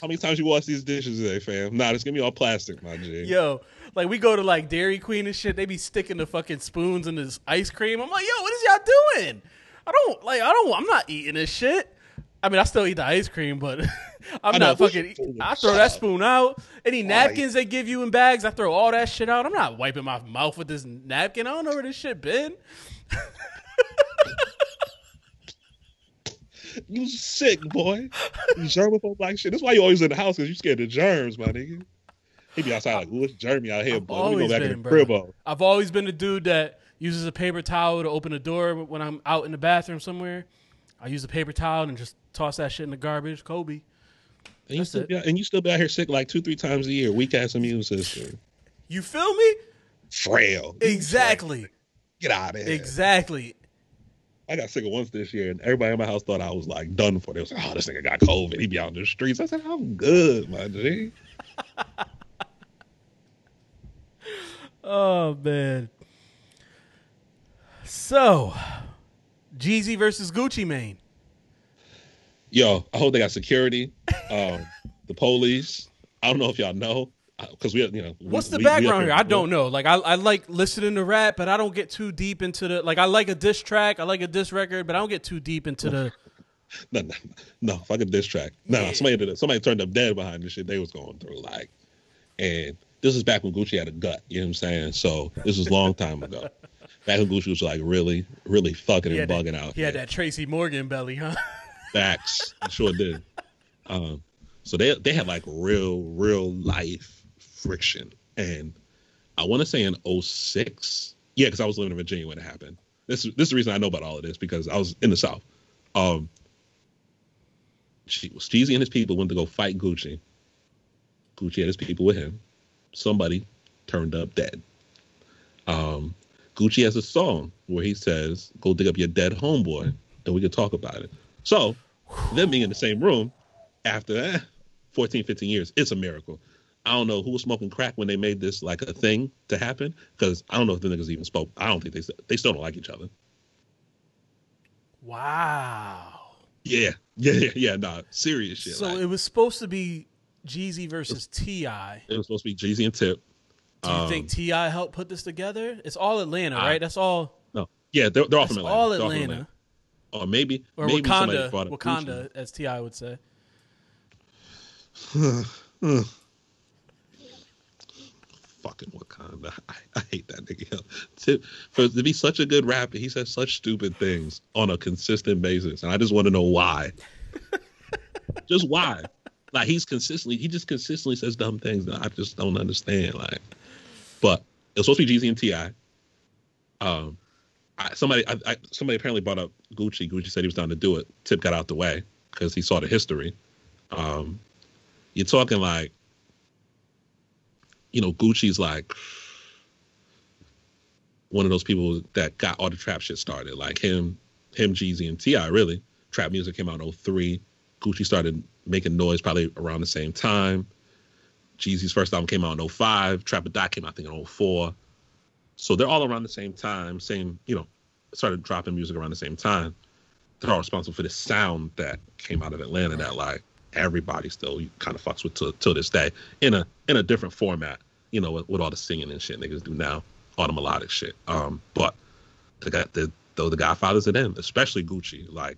How many times you wash these dishes today, fam? Nah, it's gonna be all plastic, my G. Yo, like we go to like Dairy Queen and shit. They be sticking the fucking spoons in this ice cream. I'm like, yo, what is y'all doing? I don't like. I don't. I'm not eating this shit. I mean, I still eat the ice cream, but I'm I not fucking. I throw that spoon out. Any napkins they give you in bags, I throw all that shit out. I'm not wiping my mouth with this napkin. I don't know where this shit been. You sick, boy. You germaphobe like shit. That's why you always in the house because you scared of germs, my nigga. He be outside like, what's germy out here, boy. Let me go back in been, the bro. crib. I've always been the dude that uses a paper towel to open a door when I'm out in the bathroom somewhere. I use a paper towel and just toss that shit in the garbage. Kobe. And you, still it. be out, and you still be out here sick like two, three times a year. Weak ass immune system. You feel me? Frail. Exactly. frail. Get out of here. Exactly. I got sick once this year, and everybody in my house thought I was like done for. They was like, "Oh, this nigga got COVID. He be out in the streets." I said, "I'm good, my G." Oh man. So, Jeezy versus Gucci Mane. Yo, I hope they got security. Um, the police. I don't know if y'all know because we, you know, What's the we- we background here? I don't know. Like I, I like listening to rap, but I don't get too deep into the like I like a diss track, I like a diss record, but I don't get too deep into the No, no, no. Fuck a diss track. No, no, somebody did it. Somebody turned up dead behind the shit they was going through. Like, and this is back when Gucci had a gut. You know what I'm saying? So this was a long time ago. Back when Gucci was like really, really fucking and bugging that, out. He had that Tracy Morgan belly, huh? Facts. I sure did. Um, so they they had like real, real life friction. And I want to say in 06, yeah, because I was living in Virginia when it happened. This, this is the reason I know about all of this because I was in the South. Um, Jeezy and his people went to go fight Gucci. Gucci had his people with him. Somebody turned up dead. Um, Gucci has a song where he says, "Go dig up your dead homeboy, and we can talk about it." So, them being in the same room, after that, 14, 15 years. It's a miracle. I don't know who was smoking crack when they made this like a thing to happen because I don't know if the niggas even spoke. I don't think they they still don't like each other. Wow. Yeah, yeah, yeah, yeah. Nah, serious shit. So like, it was supposed to be Jeezy versus Ti. it was supposed to be Jeezy and Tip. Do you Um, think T.I. helped put this together? It's all Atlanta, I- right? That's all. No, yeah, they're, they're all from Atlanta. all They're from Atlanta, Or maybe or maybe somebody Wakanda. brought up Wakanda, as T.I. would say. Fucking Wakanda. I, I hate that nigga. Tip for to be such a good rapper, he says such stupid things on a consistent basis, and I just want to know why. just why? Like he's consistently, he just consistently says dumb things that I just don't understand. Like, but it was supposed to be Jeezy and Ti. Um, I, somebody, I, I, somebody apparently brought up Gucci. Gucci said he was down to do it. Tip got out the way because he saw the history. Um, you're talking like, you know, Gucci's like one of those people that got all the trap shit started. Like him, him, Jeezy, and Ti. Really, trap music came out in 03. Gucci started making noise probably around the same time. Jeezy's first album came out in 05. Trap or Die came out I think in 04. So they're all around the same time, same, you know, started dropping music around the same time. They're all responsible for the sound that came out of Atlanta that like everybody still kind of fucks with to, till this day in a in a different format, you know, with, with all the singing and shit niggas do now, all the melodic shit. Um, but the guy, the though the Godfathers of them, especially Gucci, like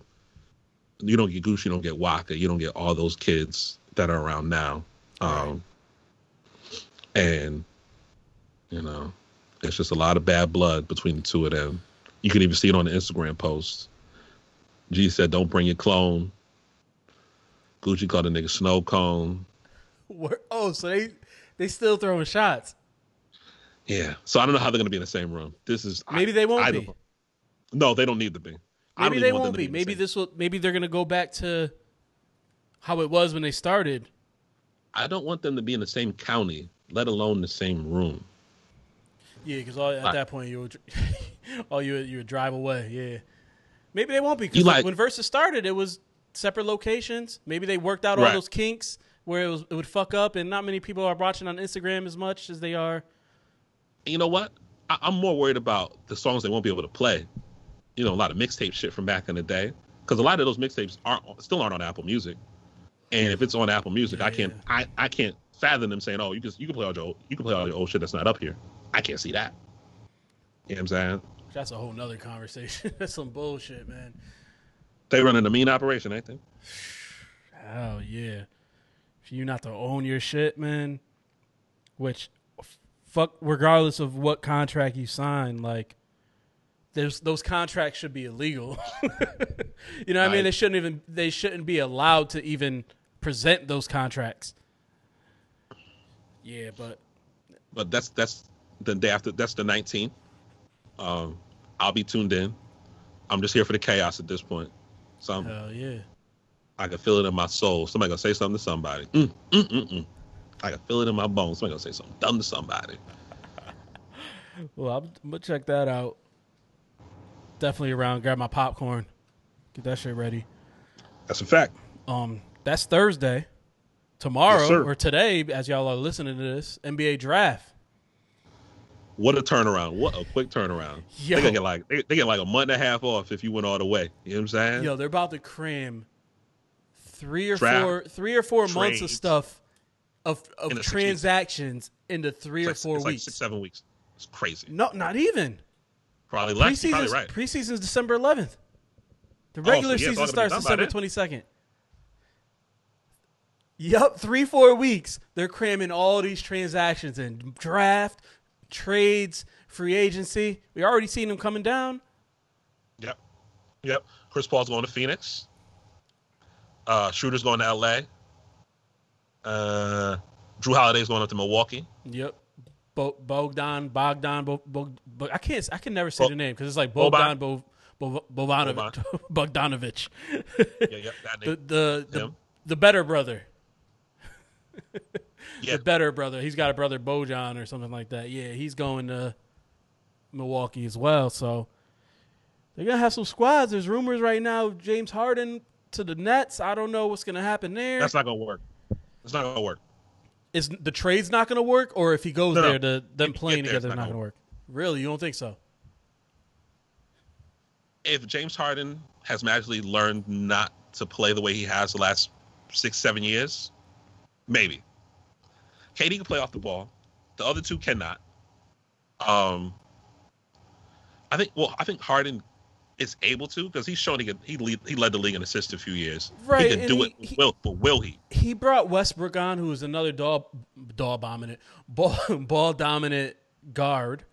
you don't get Gucci, you don't get Waka, you don't get all those kids that are around now. Um, and you know, it's just a lot of bad blood between the two of them. You can even see it on the Instagram post. G said, "Don't bring your clone." Gucci called a nigga snow cone. Where- Oh, so they they still throwing shots. Yeah, so I don't know how they're gonna be in the same room. This is Maybe I- they won't be. No, they don't need to be. Maybe they won't be. Maybe this will. Maybe they're gonna go back to how it was when they started. I don't want them to be in the same county, let alone the same room. Yeah, because at I- that point you would, oh, you would, you would drive away. Yeah, maybe they won't be because like- when Versus started, it was separate locations. Maybe they worked out all those kinks where it was it would fuck up, and not many people are watching on Instagram as much as they are. You know what? I, I'm more worried about the songs they won't be able to play. You know, a lot of mixtape shit from back in the day, because a lot of those mixtapes aren't still aren't on Apple Music. And if it's on Apple Music, I can't I, I can't fathom them saying, "Oh, you just you can play all your old- you can play all your old shit that's not up here." I can't see that. You know what I'm saying? That's a whole nother conversation. That's some bullshit, man. They running a mean operation, ain't they? Hell yeah. For you not to own your shit, man. Which, fuck, regardless of what contract you sign, like, there's those contracts should be illegal. you know what I mean? They shouldn't even. They shouldn't be allowed to even present those contracts. Yeah, but But that's that's the day after. That's the 19th. Um, I'll be tuned in. I'm just here for the chaos at this point. So I'm, hell yeah. I can feel it in my soul. Somebody gonna say something to somebody. Mm, mm, mm, mm. I can feel it in my bones. Somebody gonna say something dumb to somebody. Well, I'm, I'm gonna check that out. Definitely around. Grab my popcorn. Get that shit ready. That's a fact. um that's Thursday. Tomorrow Yes, or today, as y'all are listening to this, NBA draft. What a turnaround! What a quick turnaround! Yo. They get like they, they get like a month and a half off if you went all the way. You know what I'm saying? Yo, they're about to cram three or Draft. four three or four months of stuff of of transactions into three It's or like, four it's like weeks. six, seven weeks. It's crazy. no, not even. Probably less. Preseason's, Probably right. preseason's December 11th. The Oh, so regular yeah, season starts December 22nd. Yep, three, four weeks. They're cramming all these transactions in draft, trades, free agency. We already seen them coming down. Yep. Yep. Chris Paul's going to Phoenix. Uh, Schroeder's going to L.A. Uh, Jrue Holiday's going up to Milwaukee. Yep. Bo- Bogdan, Bogdan, Bo- Bo- Bo- I can't, I can never say Bo- the name because it's like. Bogdan, Bo- Bo- Bogdanovich. Bogdanovich. Yeah, yep. The name. the the, Him. the better brother. Yeah. The better brother. He's got a brother Bojan or something like that. Yeah, he's going to Milwaukee as well. So they're gonna have some squads. There's rumors right now James Harden to the Nets. I don't know what's gonna happen there. That's not gonna work. It's not gonna work. Is the trade's not going to work, or if he goes No, there, the them playing there, together is not not going to gonna work? Really, you don't think so? If James Harden has magically learned not to play the way he has the last six, seven years, maybe. KD can play off the ball. The other two cannot. Um, I think. Well, I think Harden is able to because he's shown he could, he lead, he led the league in assists a few years. Right, He can do he- it. he- will, but will he? He brought Westbrook on, who is another dog, dog dominant, ball, ball dominant guard.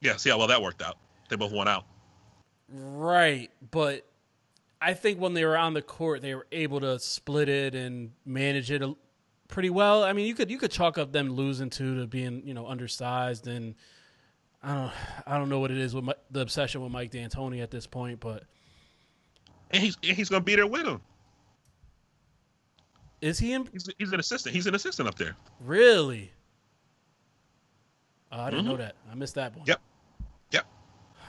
Yeah. See how well that worked out. They both won out. Right, but I think when they were on the court, they were able to split it and manage it a- pretty well. I mean, you could you could chalk up them losing to to being you know undersized and I don't I don't know what it is with my, the obsession with Mike D'Antoni at this point, but And he's and he's gonna be there with him. is he in He's, he's an assistant. He's an assistant up there. really? Oh, I didn't know that. I missed that one. Mm-hmm. Yep. Yep.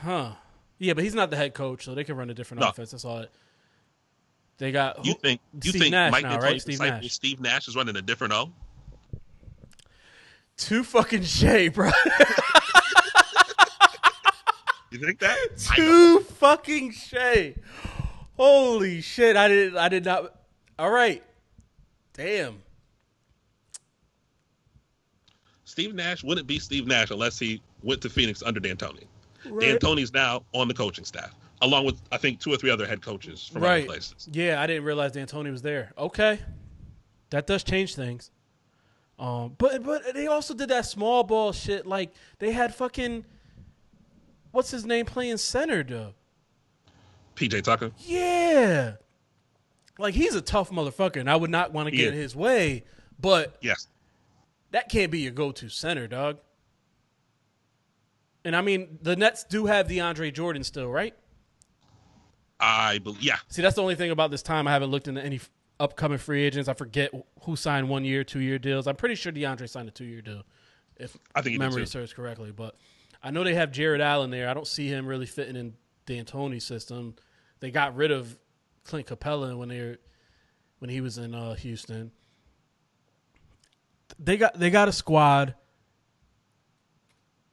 Huh. Yeah, but he's not the head coach, so they can run a different No. offense. That's all. It, they got You think you Steve think Nash Mike now, right? Steve Nash. Steve Nash is running a different O? two fucking Shay, bro. You think that? Two fucking Shay. Holy shit! I did. I did not. All right. Damn. Steve Nash wouldn't be Steve Nash unless he went to Phoenix under D'Antoni. Right. D'Antoni's now on the coaching staff, along with I think two or three other head coaches from other Right. places. Yeah, I didn't realize D'Antoni was there. Okay, that does change things. Um, but but they also did that small ball shit. Like they had fucking what's his name playing center though. PJ Tucker. Yeah, like he's a tough motherfucker, and I would not want to get Yeah. in his way. But Yes. that can't be your go-to center, dog. And I mean, the Nets do have DeAndre Jordan still, right? I believe. Yeah. See, that's the only thing about this time. I haven't looked into any f- upcoming free agents. I forget who signed one year, two year deals. I'm pretty sure DeAndre signed a two year deal, if I think memory serves correctly. But I know they have Jarrett Allen there. I don't see him really fitting in D'Antoni's system. They got rid of Clint Capela when they were, when he was in uh, Houston. They got they got a squad.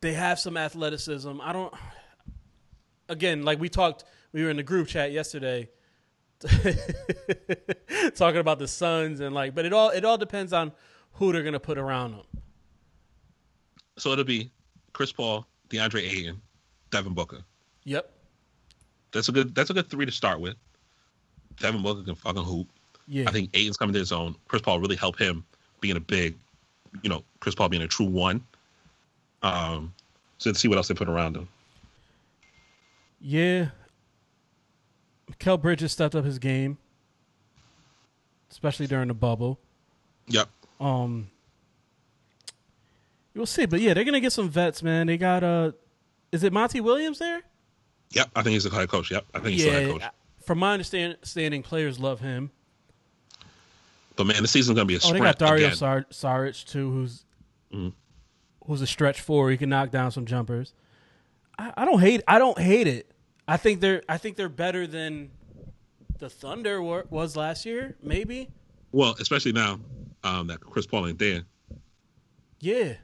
They have some athleticism. I don't. Again, like we talked, we were in the group chat yesterday, talking about the Suns and like, but it all it all depends on who they're gonna put around them. So it'll be Chris Paul, DeAndre Ayton, Devin Booker. Yep. That's a good. That's a good three to start with. Devin Booker can fucking hoop. Yeah. I think Ayton's coming to his own. Chris Paul really helped him being a big, you know, Chris Paul being a true one. Um, so let's see what else they put around him. Yeah. Kel Bridges stepped up his game, especially during the bubble. Yep. Um, we'll see, but yeah, they're gonna get some vets, man. They got uh, is it Monty Williams there? Yep. I think he's the head coach. Yep. I think he's the head coach. From my understand- understanding, players love him. But man, the season's gonna be a Oh, they got Dario. Sar- Saric too, who's Mhm. who's a stretch four. He can knock down some jumpers. I, I don't hate. I don't hate it. I think they're. I think they're better than the Thunder were, was last year. Maybe. Well, especially now um, that Chris Paul ain't there. Yeah.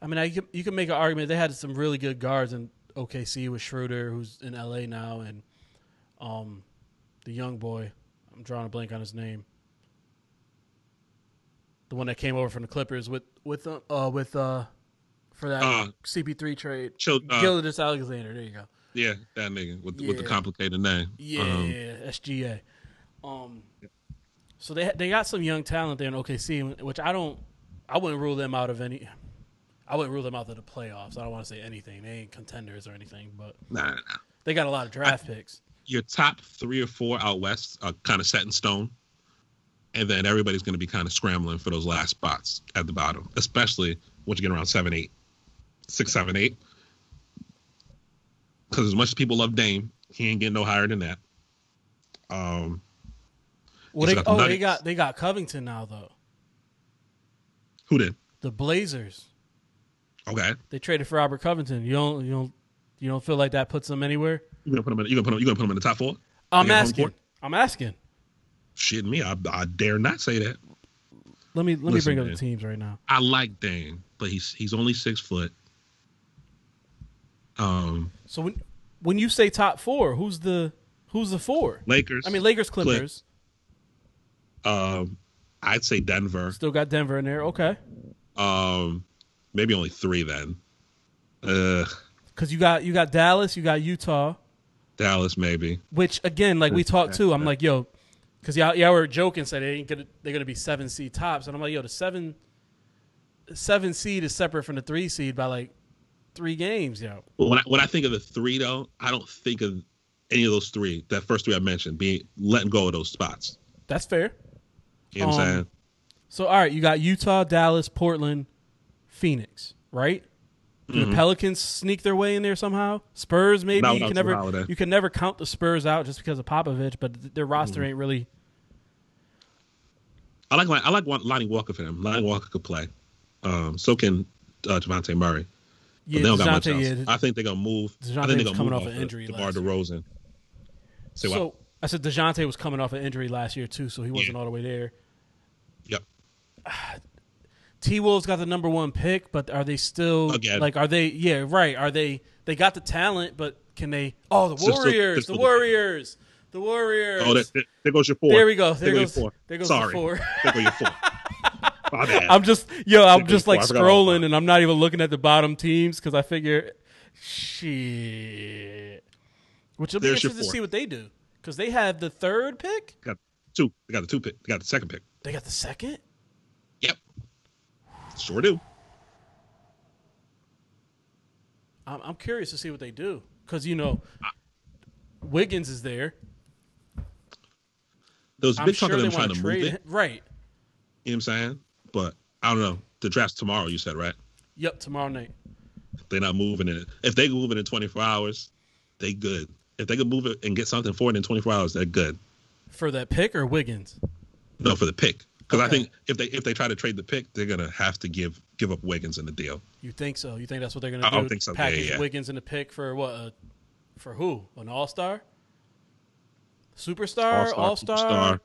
I mean, I, you, can, you can make an argument. They had some really good guards in OKC with Schroeder, who's in LA now, and um, the young boy. I'm drawing a blank on his name. The one that came over from the Clippers with with uh, with uh for that Uh, CP3 trade. Chil- uh, Gilgeous-Alexander. There you go. Yeah, that nigga with with the complicated name. Yeah, Um, SGA. Um, so they they got some young talent there in OKC, which I don't, I wouldn't rule them out of any. I wouldn't rule them out of the playoffs. I don't want to say anything. They ain't contenders or anything, but nah, nah, nah. they got a lot of draft picks. Your top three or four out west are kind of set in stone, and then everybody's going to be kind of scrambling for those last spots at the bottom, especially once you get around seven, eight, six, seven, eight. Because as much as people love Dame, he ain't getting no higher than that. Um, Well, they, oh, they got they got Covington now though. who did? The Blazers. Okay, They traded for Robert Covington. You don't you don't you don't feel like that puts them anywhere? you gonna put him in? You gonna put them? You gonna put him in the top four? I'm asking. I'm asking. Shit, me, I, I dare not say that. Let me let Listen, me bring up man. the teams right now. I like Dame, but he's he's only six foot. Um, So when when you say top four, who's the who's the four? Lakers. I mean Lakers, Clippers. um, I'd say Denver. Still got Denver in there. Okay. Um, maybe only three then. Uh, Because you got you got Dallas, you got Utah, Dallas maybe. which again, like we talked too. I'm like, yo, because y'all, y'all were joking, said they ain't gonna they're gonna be seven seed tops, and I'm like, yo, the seven seven seed is separate from the three seed by like three games, yo. When I, when I think of the three though, I don't think of any of those three. That first three I mentioned being letting go of those spots. That's fair. You know what I'm Um, saying? So all right, you got Utah, Dallas, Portland, Phoenix, right? Do the Pelicans sneak their way in there somehow? Spurs maybe you can never you can never count the Spurs out just because of Popovich, but their roster ain't really I like I like Lonnie Walker for him. Lonnie Walker could play. Um, so can uh, Dejounte Murray. But yeah. they don't got much DeJounte, else. yeah, I think they're gonna move. I think they're gonna coming move off an injury DeMar. DeRozan. Say so what? I said Dejounte was coming off an injury last year too, so he wasn't Yeah. all the way there. Yep. T Wolves got the number one pick, but are they still Again. like are they yeah, right. Are they they got the talent, but can they oh the Still- still- Warriors, still- the Warriors. The Warriors. Oh, there, there- there goes your four. There we go. There your goes- four. there goes Sorry. four. there goes your four. My bad. I'm just yo, I'm just like I forgot all about scrolling and I'm not even looking at the bottom teams because I figure shit. Which will be interesting to see what they do. Because they have the third pick. got two. They got the two pick. They got the second pick. They got the second. Yep. Sure do. I'm, I'm curious to see what they do because you know Wiggins is there. I'm big talk of them trying to move trade it. Right. You know what I'm saying? But I don't know. The draft's tomorrow. You said right? Yep. Tomorrow night. They're not moving it. If they can move it in 24 hours, they good. If they can move it and get something for it in 24 hours, they're good. For that pick or Wiggins? No, for the pick. Because I think if they if they try to trade the pick, they're gonna have to give give up Wiggins in the deal. You think so? You think that's what they're going to do? I do? don't think so. Yeah, Package yeah, yeah. Wiggins in the pick for what? Uh, for who? An All Star? Superstar? All Star?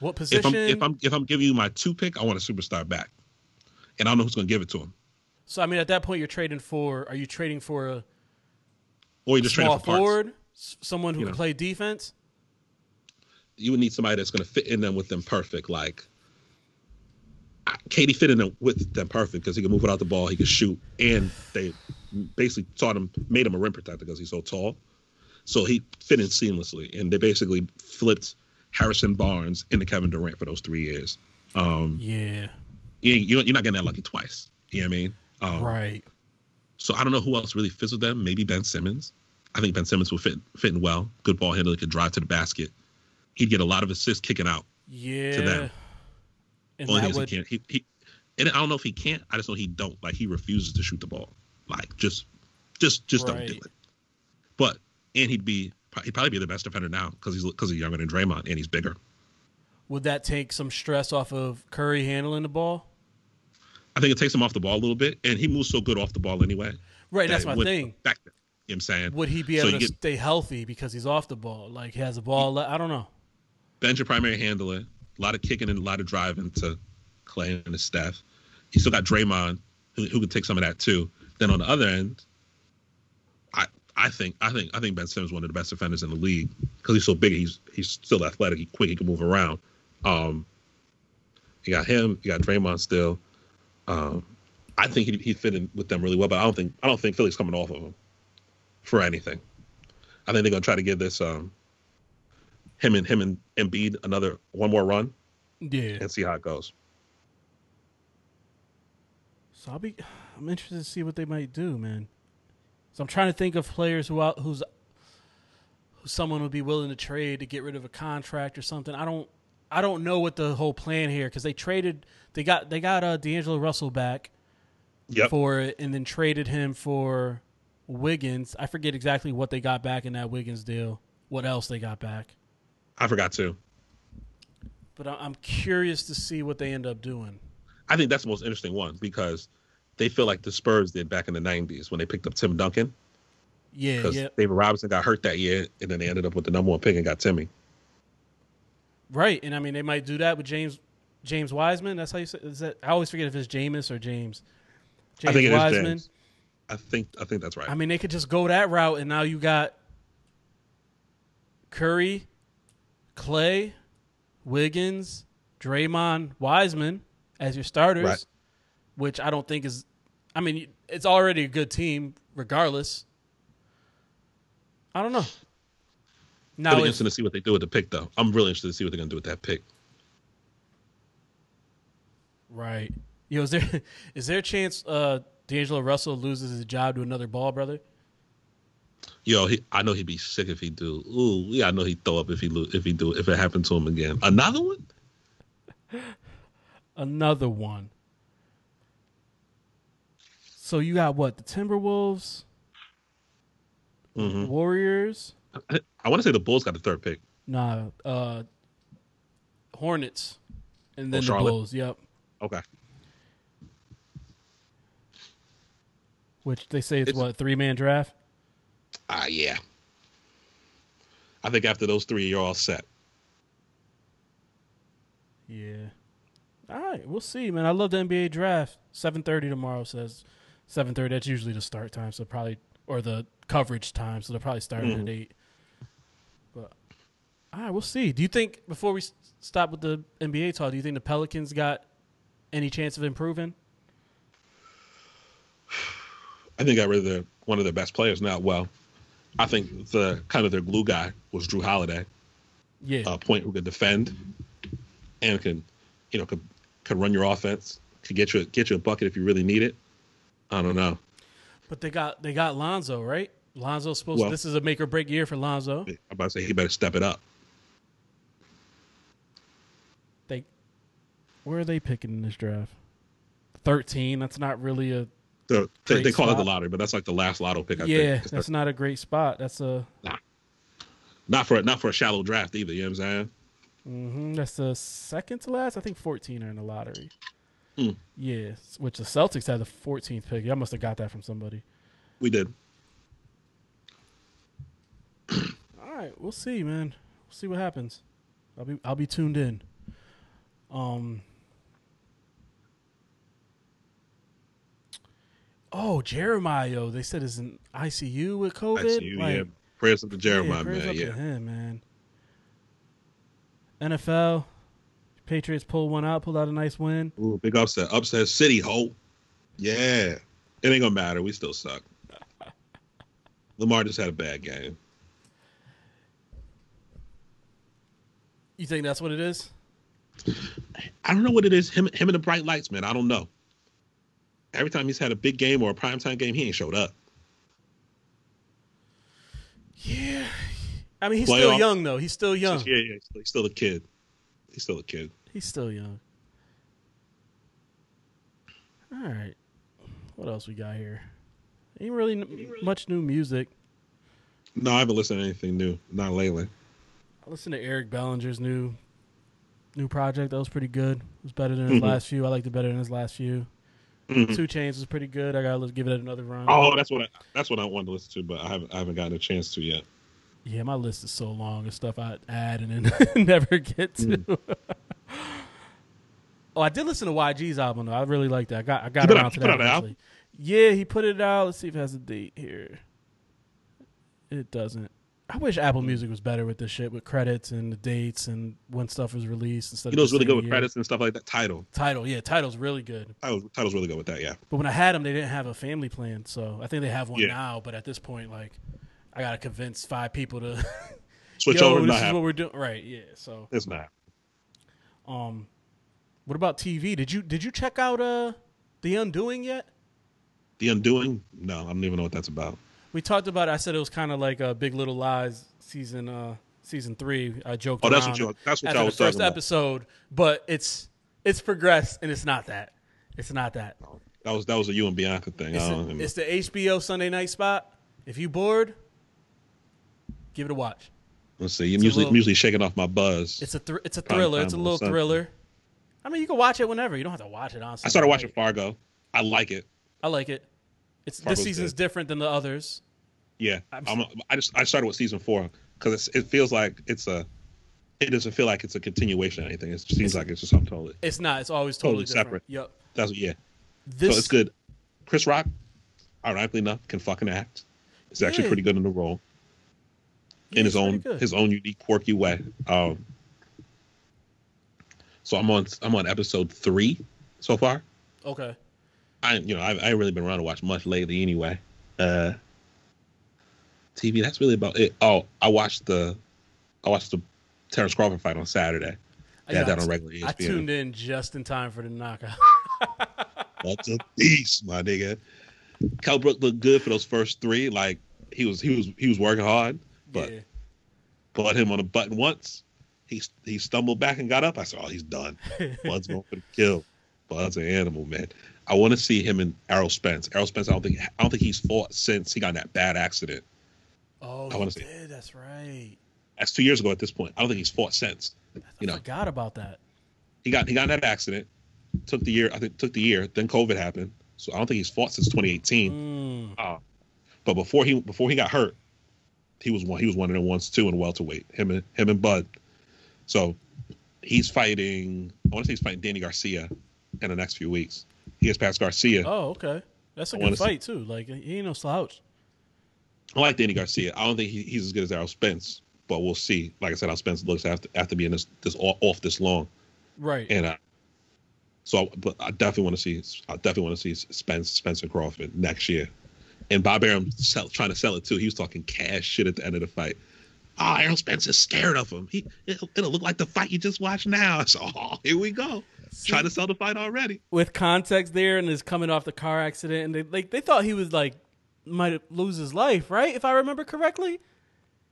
What If position? I'm if I'm if I'm giving you my two pick, I want a superstar back, and I don't know who's gonna give it to him. so I mean, at that point, you're trading for. Are you trading for a Or you're just trading for parts. forward, S- someone who You can know. play defense? You would need somebody that's gonna fit in them with them perfect. Like KD fit in them with them perfect because he can move without the ball, he can shoot, and they basically taught him, made him a rim protector because he's so tall. So he fit in seamlessly, and they basically flipped Harrison Barnes into Kevin Durant for those three years. Um, Yeah. you you're not getting that lucky twice. You know what I mean? Um, Right. So I don't know who else really fits with them. Maybe Ben Simmons. I think Ben Simmons will fit fit in well. Good ball handler, could drive to the basket. He'd get a lot of assists kicking out. Yeah. To them. And Only that thing would, he can't. He, he and I don't know if he can't. I just know he don't. Like he refuses to shoot the ball. Like just, just, just don't do it. But and he'd be he'd probably be the best defender now because he's because he's younger than Draymond and he's bigger. would that take some stress off of Curry handling the ball? I think it takes him off the ball a little bit, and he moves so good off the ball anyway. Right. That's my thing. You know what I'm saying? Would he be able you to get- stay healthy because he's off the ball? Like he has a ball. le- I don't know. Ben's your primary handler. A lot of kicking and a lot of driving to Klay and his staff. He still got Draymond, who, who can take some of that too. Then on the other end, I think I think I think Ben Simmons is one of the best defenders in the league because he's so big. He's he's still athletic. He's quick. He can move around. Um, you got him. You got Draymond still. Um, I think he he fit in with them really well, but I don't think I don't think Philly's coming off of him for anything. I think they're gonna try to give this um him and him and Embiid another one more run Yeah. and see how it goes. So I'll be. I'm interested to see what they might do, man. So I'm trying to think of players who out who's who someone would be willing to trade to get rid of a contract or something. I don't. I don't know what the whole plan here because they traded. They got they got uh, D'Angelo Russell back Yep. for it, and then traded him for Wiggins. I forget exactly what they got back in that Wiggins deal. What else they got back? I forgot to. But I'm curious to see what they end up doing. I think that's the most interesting one because they feel like the Spurs did back in the '90s when they picked up Tim Duncan Yeah, because yeah, David Robinson got hurt that year, and then they ended up with the number one pick and got Timmy. Right, and I mean they might do that with James James Wiseman. That's how you say. Is that, I always forget if it's Jameis or James. I think it is James. I think I think that's right. I mean, they could just go that route, and now you got Curry, Klay, Wiggins, Draymond, Wiseman as your starters, Right. Which I don't think is. I mean, it's already a good team, regardless. I don't know. Now, really if, interesting to see what they do with the pick, though. I'm really interested to see what they're gonna do with that pick. right? Yo, is there is there a chance uh, D'Angelo Russell loses his job to another ball brother? Yo, he, I know he'd be sick if he do. Ooh, yeah, I know he'd throw up if he lo- if he do if it happened to him again. Another one? Another one. So you got what? The Timberwolves, hmm Warriors. I, I want to say the Bulls got the third pick. Nah, uh, Hornets, and then the Charlotte? Bulls. Yep. Okay. Which they say it's, It's- what three man draft. Ah, yeah. I think after those three, you're all set. Yeah. All right, we'll see, man. I love the NBA draft. Seven thirty tomorrow says seven thirty. That's usually the start time, so probably or the coverage time, so they'll probably start Mhm. at eight. But all right, we'll see. Do you think before we s- stop with the NBA talk, do you think the Pelicans got any chance of improving? I think I read their, one of their best players now. Well, I think the kind of their glue guy was Jrue Holiday, Yeah, a point who could defend and can, you know, could could run your offense, could get you get you a bucket if you really need it. I don't know. but they got they got Lonzo right. Lonzo's supposed. Well- this is a make or break year for Lonzo. I'm about to say he better step it up. They, where are they picking in this draft? Thirteen. That's not really a So they, they call it the lottery, but that's like the last lotto pick. I yeah. think. That's not a great spot. That's a Nah. not for not for a shallow draft either. You know what I'm saying? hmm That's the second to last. I think 14 are in the lottery. Hmm. Yeah, which the Celtics had the 14th pick. Y'all must have got that from somebody. We did. All right, we'll see, man. We'll see what happens. I'll be I'll be tuned in. Um. Oh, Jeremiah. They said is in ICU with COVID. I see you. Like, yeah. Prayers up to Jeremiah, yeah, prayers man. up Yeah. to him, man. NFL, Patriots pulled one out, pulled out a nice win. Ooh, big upset. Upset City, hope. Yeah. It ain't gonna matter. We still suck. Lamar just had a bad game. You think that's what it is? I don't know what it is. Him, him and the bright lights, man. I don't know. Every time he's had a big game or a primetime game, he ain't showed up. Yeah. I mean, he's still young though. He's still young. Yeah, yeah. He's still a kid. He's still a kid. He's still young. All right. What else we got here? Ain't really n- much new music. No, I haven't listened to anything new. Not lately. I listened to Eric Bellinger's new new project. That was pretty good. It was better than his Mhm. last few. I liked it better than his last few. Mhm. 2 Chainz was pretty good. I gotta give it another run. Oh, that's what I, that's what I wanted to listen to, but I haven't I haven't gotten a chance to yet. Yeah, my list is so long of stuff I add and then never get to. Mm. oh, I did listen to YG's album though. I really like that. I got I got around out- to that. album? Yeah, he put it out. Let's see if it has a date here. It doesn't. I wish Apple Mm. Music was better with this shit, with credits and the dates and when stuff was released instead You know, it's really good with year. credits and stuff like that. Tidal, Tidal, yeah, Tidal's really good. Tidal, Tidal's really good with that. Yeah. But when I had them, they didn't have a family plan, so I think they have one Yeah. now. But at this point, like, I gotta convince five people to Switch Yo, over. this Not is what we're doing. Right? Yeah. So, It's not. um, what about TV? Did you did you check out uh the Undoing yet? The Undoing. No, I don't even know what that's about. We talked about. it. I said it was kind of like a Big Little Lies season uh season three. I joked. Oh, that's what you. That's what after y'all the was first talking about. episode, but it's it's progressed and it's not that. It's not that. That was that was a you and Bianca thing. It's, I the- it's the HBO Sunday night spot. If you bored, give it a watch. Let's see. I'm it's usually little- I'm usually shaking off my buzz. It's a thr- it's a thriller. It's a little thriller. I mean, you can watch it whenever. You don't have to watch it on. I started watching Fargo. I like it. I like it. It's Fargo's this season's good. different than the others. Yeah, I'm- I'm, I just I started with season four because it feels like it's a it doesn't feel like it's a continuation or anything. It seems like it's just something totally. It's not. It's always totally, Totally separate. Yep. That's what, yeah. This so it's good. Chris Rock, ironically enough, can fucking act. He's actually Yeah. pretty good in the role yeah, in his own his own unique, quirky way. Um, so I'm on I'm on episode three so far. Okay. I you know I, I ain't really been around to watch much lately anyway. Uh, TV that's really about it. Oh, I watched the I watched the Terrence Crawford fight on Saturday. I They got- that on regular E I ESPN. tuned in just in time for the knockout. That's a beast, my nigga. Kell Brook looked good for those first three. Like he was he was he was working hard, but yeah. put him on a button once. He he stumbled back and got up. I said, "Oh, he's done. Bud's going for the kill. Bud's an animal, man. I want to see him in Errol Spence. Errol Spence, I don't think I don't think he's fought since he got in that bad accident. Oh, I wanna see- did. That's right. That's two years ago at this point. I don't think he's fought since. I You know, forgot about that. he got he got in that accident. Took the year. I think took the year. Then COVID happened. So I don't think he's fought since 2018. Mm. Uh, but before he before he got hurt, he was one he was one of the ones too in welterweight. Him and him and Bud. So he's fighting. I want to say he's fighting Danny Garcia in the next few weeks. He gets past Garcia. Oh, okay. That's a I good wanna see- fight too. Like he ain't no slouch. I like Danny Garcia. I don't think he, he's as good as Errol Spence, but we'll see. Like I said, how Spence looks after after being this this off, off this long. Right. And uh, so, but I definitely want to see. I definitely want to see Spence Spencer Crawford next year. And Bob Arum sell, trying to sell it too. He was talking cash shit at the end of the fight. Oh, Errol Spence is scared of him. He it'll, it'll look like the fight you just watched now. So oh, here we go. Trying to sell the fight already. With context there, and is coming off the car accident, and they like they thought he was like might lose his life, right? If I remember correctly.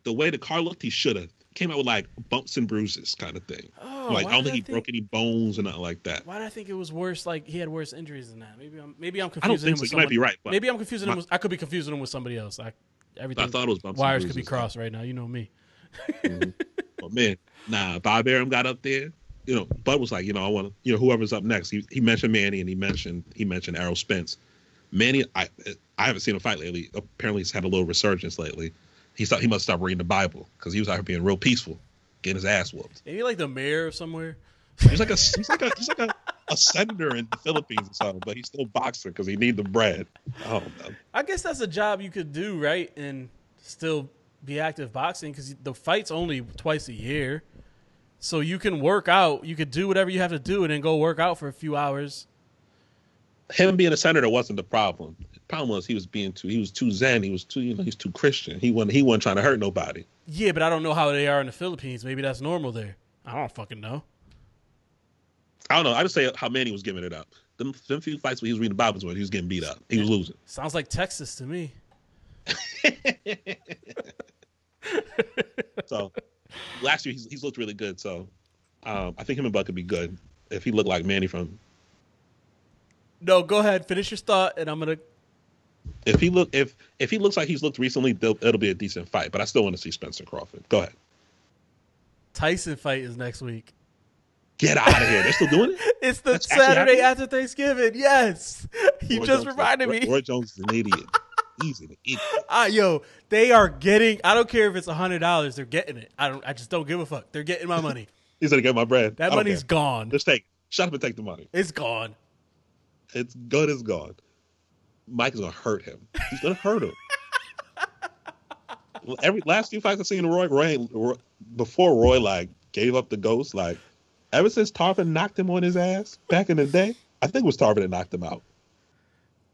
The way the car looked, he should have came out with like bumps and bruises kind of thing. Oh, Oh, like I don't think he broke any bones or nothing like that. Why did I think it was worse? Like he had worse injuries than that. Maybe I'm maybe I'm I don't think him so. with You might be right, maybe I'm confusing him. With, I could be confusing him with somebody else. I everything. I thought it was bumps wires could be crossed right now. You know me. Mm-hmm. But man, nah, Bob Arum got up there. You know, Bud was like, you know, I want to, you know, whoever's up next. He, he mentioned Manny and he mentioned he mentioned Errol Spence. Manny, I I haven't seen him fight lately. Apparently, he's had a little resurgence lately. He thought he must stop reading the Bible because he was out here being real peaceful, getting his ass whooped. Ain't he like the mayor of somewhere? He's like a he's like a he's like a, a senator in the Philippines or something, but he's still boxing because he need the bread. I don't know. I guess that's a job you could do, right? And still be active boxing because the fight's only twice a year. So you can work out. You could do whatever you have to do and then go work out for a few hours. Him being a senator wasn't the problem. Problem was he was being too he was too zen. He was too you know he's too Christian. He wasn't he wasn't trying to hurt nobody. Yeah, but I don't know how they are in the Philippines. Maybe that's normal there. I don't fucking know. I don't know. I just say how Manny was giving it up. Them, them few fights where he was reading Bibles when he was getting beat up. He was losing. Sounds like Texas to me. So last year he's, he's looked really good. So um, I think him and Buck could be good if he looked like Manny from. No, go ahead. Finish your thought, and I'm gonna. If he look if if he looks like he's looked recently, it'll be a decent fight. But I still want to see Spencer Crawford. Go ahead. Tyson fight is next week. Get out of here. They're still doing it. It's the That's Saturday after Thanksgiving. Yes, you Roy just Jones- reminded Roy, me. Roy Jones is an idiot. He's an idiot. Ah, yo, they are getting. I don't care if it's a hundred dollars. They're getting it. I don't. I just don't give a fuck. They're getting my money. He's gonna get my bread. That money's care. gone. Just take. Shut up and take the money. It's gone. It's good as gone. Mike is gonna hurt him. He's gonna hurt him. Every last few fights I've seen Roy, Roy, Roy before Roy like gave up the ghost, like ever since Tarver knocked him on his ass back in the day, I think it was Tarver that knocked him out.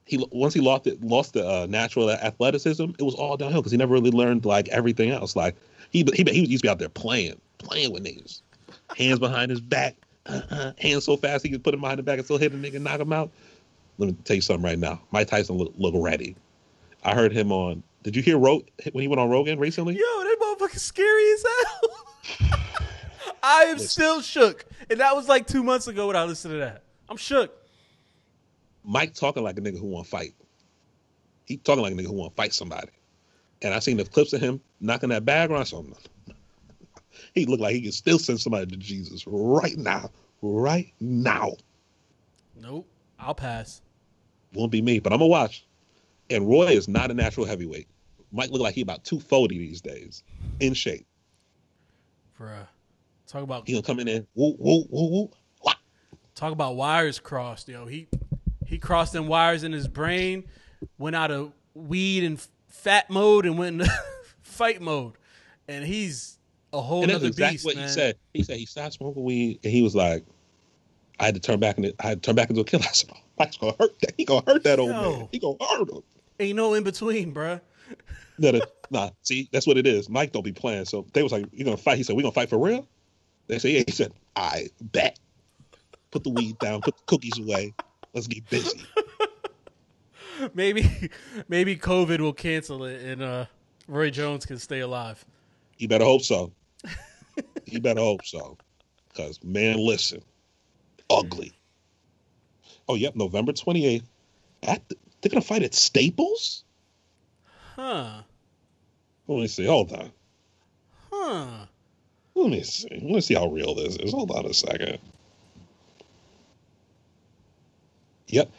He once he lost it, lost the uh, natural athleticism. It was all downhill because he never really learned like everything else. Like he he he used to be out there playing, playing with niggas, hands behind his back, uh-uh, hands so fast he could put him behind the back and still hit a nigga, knock him out. Let me tell you something right now. Mike Tyson look, look ready. I heard him on. Did you hear Ro- when he went on Rogan recently? Yo, that motherfucker's scary as hell. I am still shook, and that was like two months ago when I listened to that. I'm shook. Mike talking like a nigga who want to fight. He talking like a nigga who want to fight somebody. And I seen the clips of him knocking that bag around. So he looked like he could still send somebody to Jesus right now. Right now. Nope. I'll pass. Won't be me, but I'm gonna watch. And Roy is not a natural heavyweight. Mike look like he about 240 these days. In shape. Bruh. Talk about He gonna come in there. Woo woo woo woo. Wah. talk about wires crossed, yo. He he crossed them wires in his brain, went out of weed and fat mode and went into fight mode, and he's a whole And that's other exactly beast, what man. he said. He said he stopped smoking weed, and he was like, "I had to turn back into I had to turn back into a killer." I said, oh, "Mike's gonna hurt that. He gonna hurt that old Yo. man. He gonna hurt him." Ain't no in between, bruh. No, no, nah, see, that's what it is. Mike don't be playing. So they was like, "You gonna fight?" He said, "We gonna fight for real?" They said, "Yeah." He said, "I bet." Put the weed down. Put the cookies away. Let's get busy. Maybe maybe COVID will cancel it, and uh, Roy Jones can stay alive. You better hope so. you better hope so. Because, man, listen, ugly. Oh, yep, November 28th. At the, they're going to fight at Staples? Huh? Let me see. Hold on. Huh? Let me see. Let me see how real this is. Hold on a second. Yep.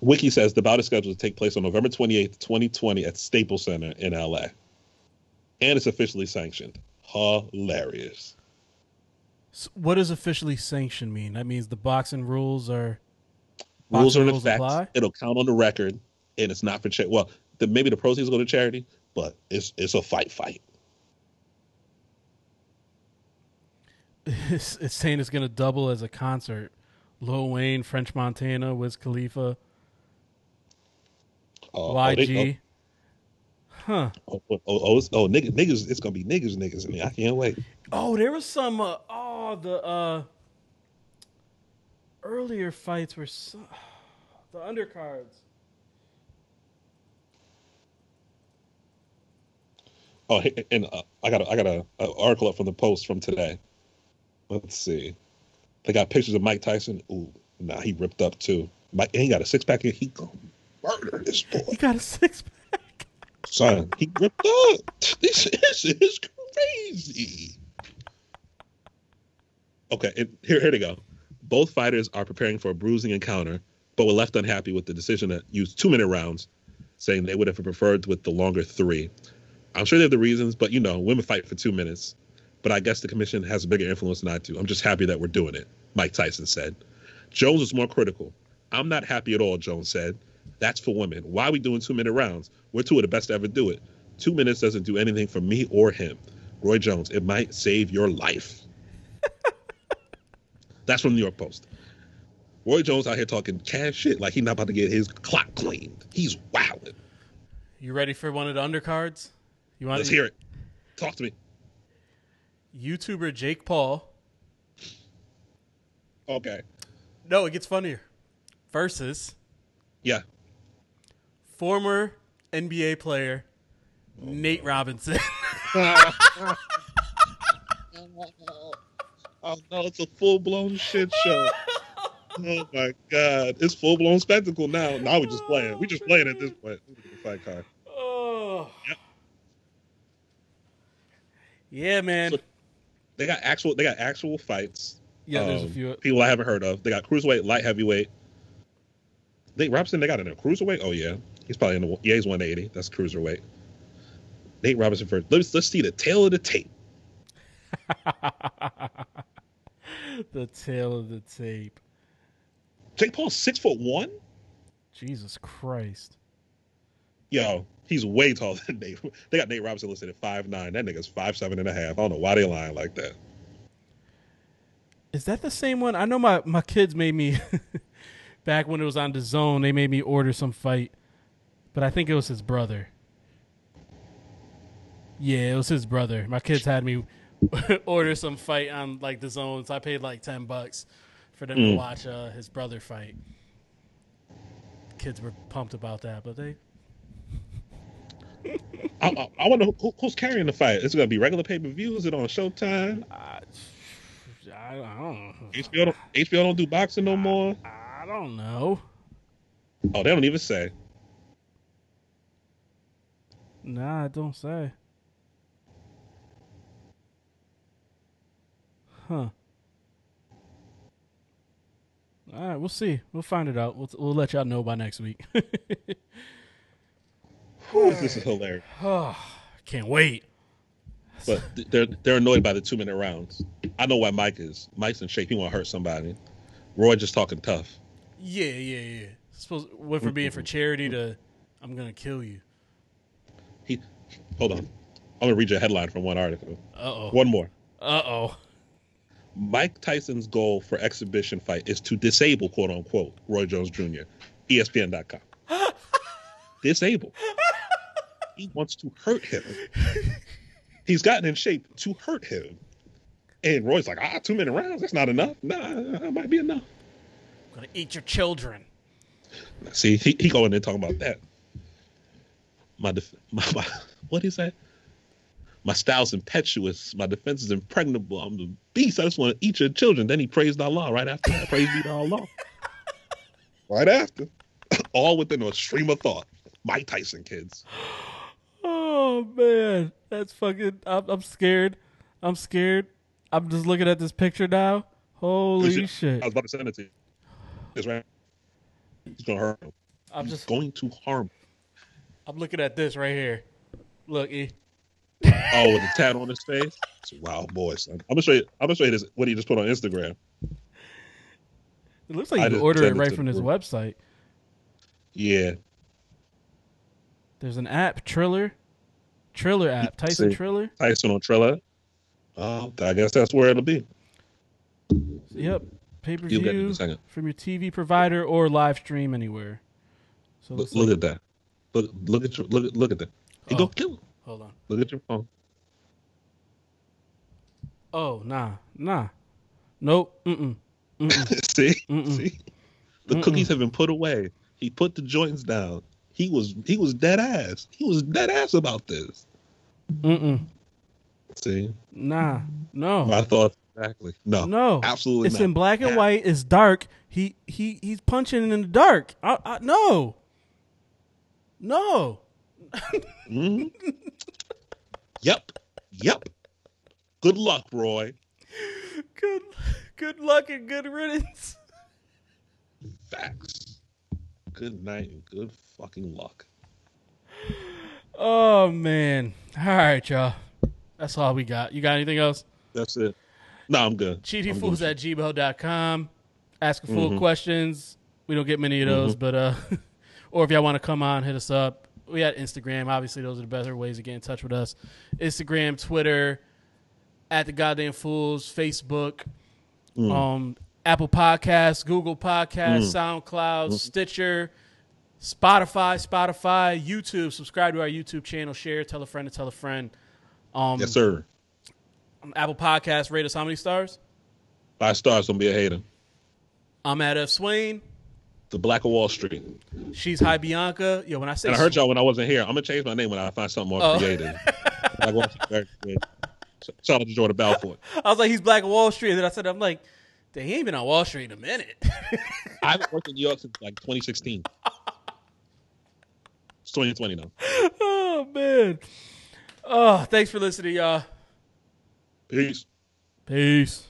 Wiki says the bout is scheduled to take place on November 28th, 2020 at Staples Center in LA. And it's officially sanctioned. Hilarious. So what does officially sanctioned mean? That means the boxing rules are rules are in rules effect. apply? It'll count on the record, and it's not for charity. Well, the, maybe the proceeds go to charity, but it's it's a fight, fight. it's, it's saying it's going to double as a concert. Lil Wayne, French Montana, Wiz Khalifa, Uh, oh, they- YG. Huh. Oh, oh, oh, oh, oh, niggas, niggas, it's gonna be niggas, niggas in there. I can't wait. Oh, there was some. Uh, oh, the uh, earlier fights were so, the undercards. Oh, and uh, I got a, I got a, a article up from the Post from today. Let's see. They got pictures of Mike Tyson. Ooh, nah, he ripped up too. Mike, and he got a six pack, and he gonna murder this boy. He got a six pack. Son, he ripped up. This, this is crazy. Okay, here, here they go. Both fighters are preparing for a bruising encounter, but were left unhappy with the decision to use two minute rounds, saying they would have preferred with the longer three. I'm sure they have the reasons, but you know, women fight for two minutes. But I guess the commission has a bigger influence than I do. I'm just happy that we're doing it, Mike Tyson said. Jones was more critical. I'm not happy at all, Jones said. That's for women. Why are we doing two minute rounds? We're two of the best to ever do it. Two minutes doesn't do anything for me or him. Roy Jones, it might save your life. That's from the New York Post. Roy Jones out here talking cash shit like he's not about to get his clock cleaned. He's wilding. You ready for one of the undercards? You want Let's hear it. Talk to me. YouTuber Jake Paul. Okay. No, it gets funnier. Versus Yeah. former NBA player Nate Robinson. Oh no, it's a full blown shit show. oh my god, it's full blown spectacle now. Now we just playing. We just playing at this point. The fight card. oh. Yep. Yeah, man. So- They got actual. They got actual fights. yeah, there's a Um, few. people I haven't heard of. They got cruiserweight, light heavyweight. Nate Robinson, they got in a cruiserweight. Oh yeah, he's probably in the. Yeah, he's 180. That's cruiserweight. Nate Robinson first. Let's let's see the tale of the tape. the tale of the tape. Jake Paul's six foot one. Jesus Christ. Yo, he's way taller than Nate. They got Nate Robinson listed at five nine. That nigga's five seven and a half. I don't know why they lying like that. Is that the same one? I know my, my kids made me back when it was on the zone, they made me order some fight. But I think it was his brother. Yeah, it was his brother. My kids had me order some fight on like the zones. I paid like ten bucks for them to Mm. watch uh, his brother fight. Kids were pumped about that, but they I, I, I wonder who, who's carrying the fight. Is it gonna be regular pay per view? Is it on Showtime? I, I, I don't HBO don't HBO don't do boxing no more. I don't know. Oh, they don't even say. Nah, I don't say. Huh. All right, we'll see. We'll find it out. We'll, we'll let y'all know by next week. Whew, this is hilarious. oh, can't wait. But they're they're annoyed by the two minute rounds. I know why Mike is. Mike's in shape. He want to hurt somebody. Roy just talking tough. Yeah, yeah, yeah. Suppose went from being for charity to I'm gonna kill you. He, hold on. I'm gonna read you a headline from one article. Uh oh. One more. Uh oh. Mike Tyson's goal for exhibition fight is to disable, quote unquote, Roy Jones Jr. ESPN.com. disable. He wants to hurt him. He's gotten in shape to hurt him. And Roy's like, ah, two minute rounds, that's not enough. Nah, that might be enough. I'm gonna eat your children. See, he, he going in talking about that. My, def- my, my what is that? My style's impetuous. My defense is impregnable. I'm the beast. I just want to eat your children. Then he praised Allah right after that. Praise be to Allah. right after. All within a stream of thought. Mike Tyson kids. Oh man, that's fucking. I'm, I'm scared. I'm scared. I'm just looking at this picture now. Holy shit! I was about to send it to you. It's right. He's gonna hurt him. I'm He's just. going to harm. I'm looking at this right here. Look, E. Oh, with the tat on his face. It's a wild boy, son. I'm gonna show you. I'm gonna show you this. What he just put on Instagram. It looks like I you can just order it right from this group. website. Yeah, There's an app, Triller. Triller app. Tyson See. Triller. Tyson on Triller. Oh, I guess that's where it'll be. Yep. Pay per You'll get it in view from your TV provider or live stream anywhere. So Look, look like- at that. Look, look at look, look at that. He Oh. go kill him. Hold on. Look at your phone. Oh nah nah. Nope. Mm mm. See, Mm-mm. see, the cookies have been put away. He put the joints down. He was he was dead ass. He was dead ass about this. Mm mm. See, Nah. No. my thoughts exactly. No, No. absolutely It's not. in black and white. It's dark. He he he's punching in the dark. I, I, no. No. Mhm. yep, yep. Good luck, Roy. Good good luck and good riddance. Facts. Good night and good fucking luck. Oh man. All right, y'all. That's all we got. You got anything else? That's it. No, I'm good. Cheatyfools at gmail.com. Asking full Mhm. questions. We don't get many of those, but uh or if y'all want to come on, hit us up. We got Instagram. Obviously, those are the better ways to get in touch with us. Instagram, Twitter, at the goddamn fools, Facebook, Mm. um, Apple Podcasts, Google Podcasts, SoundCloud, Stitcher, Spotify, Spotify, YouTube. Subscribe to our YouTube channel. Share. Tell a friend to tell a friend. Um, Yes, sir. Apple Podcasts. Rate us how many stars? Five stars. Don't be a hater. I'm at Ev Swain. The Black of Wall Street. She's High Bianca. Yo, when I say And I heard y'all when I wasn't here. I'm gonna change my name when I find something more Oh. creative. Black Wall Street. Shout out to Jordan Belfort. I was like, he's Black of Wall Street. And then I said, I'm like, they ain't been on Wall Street in a minute. I haven't worked in New York since like 2016. It's 2020 now. oh man. Oh, thanks for listening, y'all. Peace. Peace.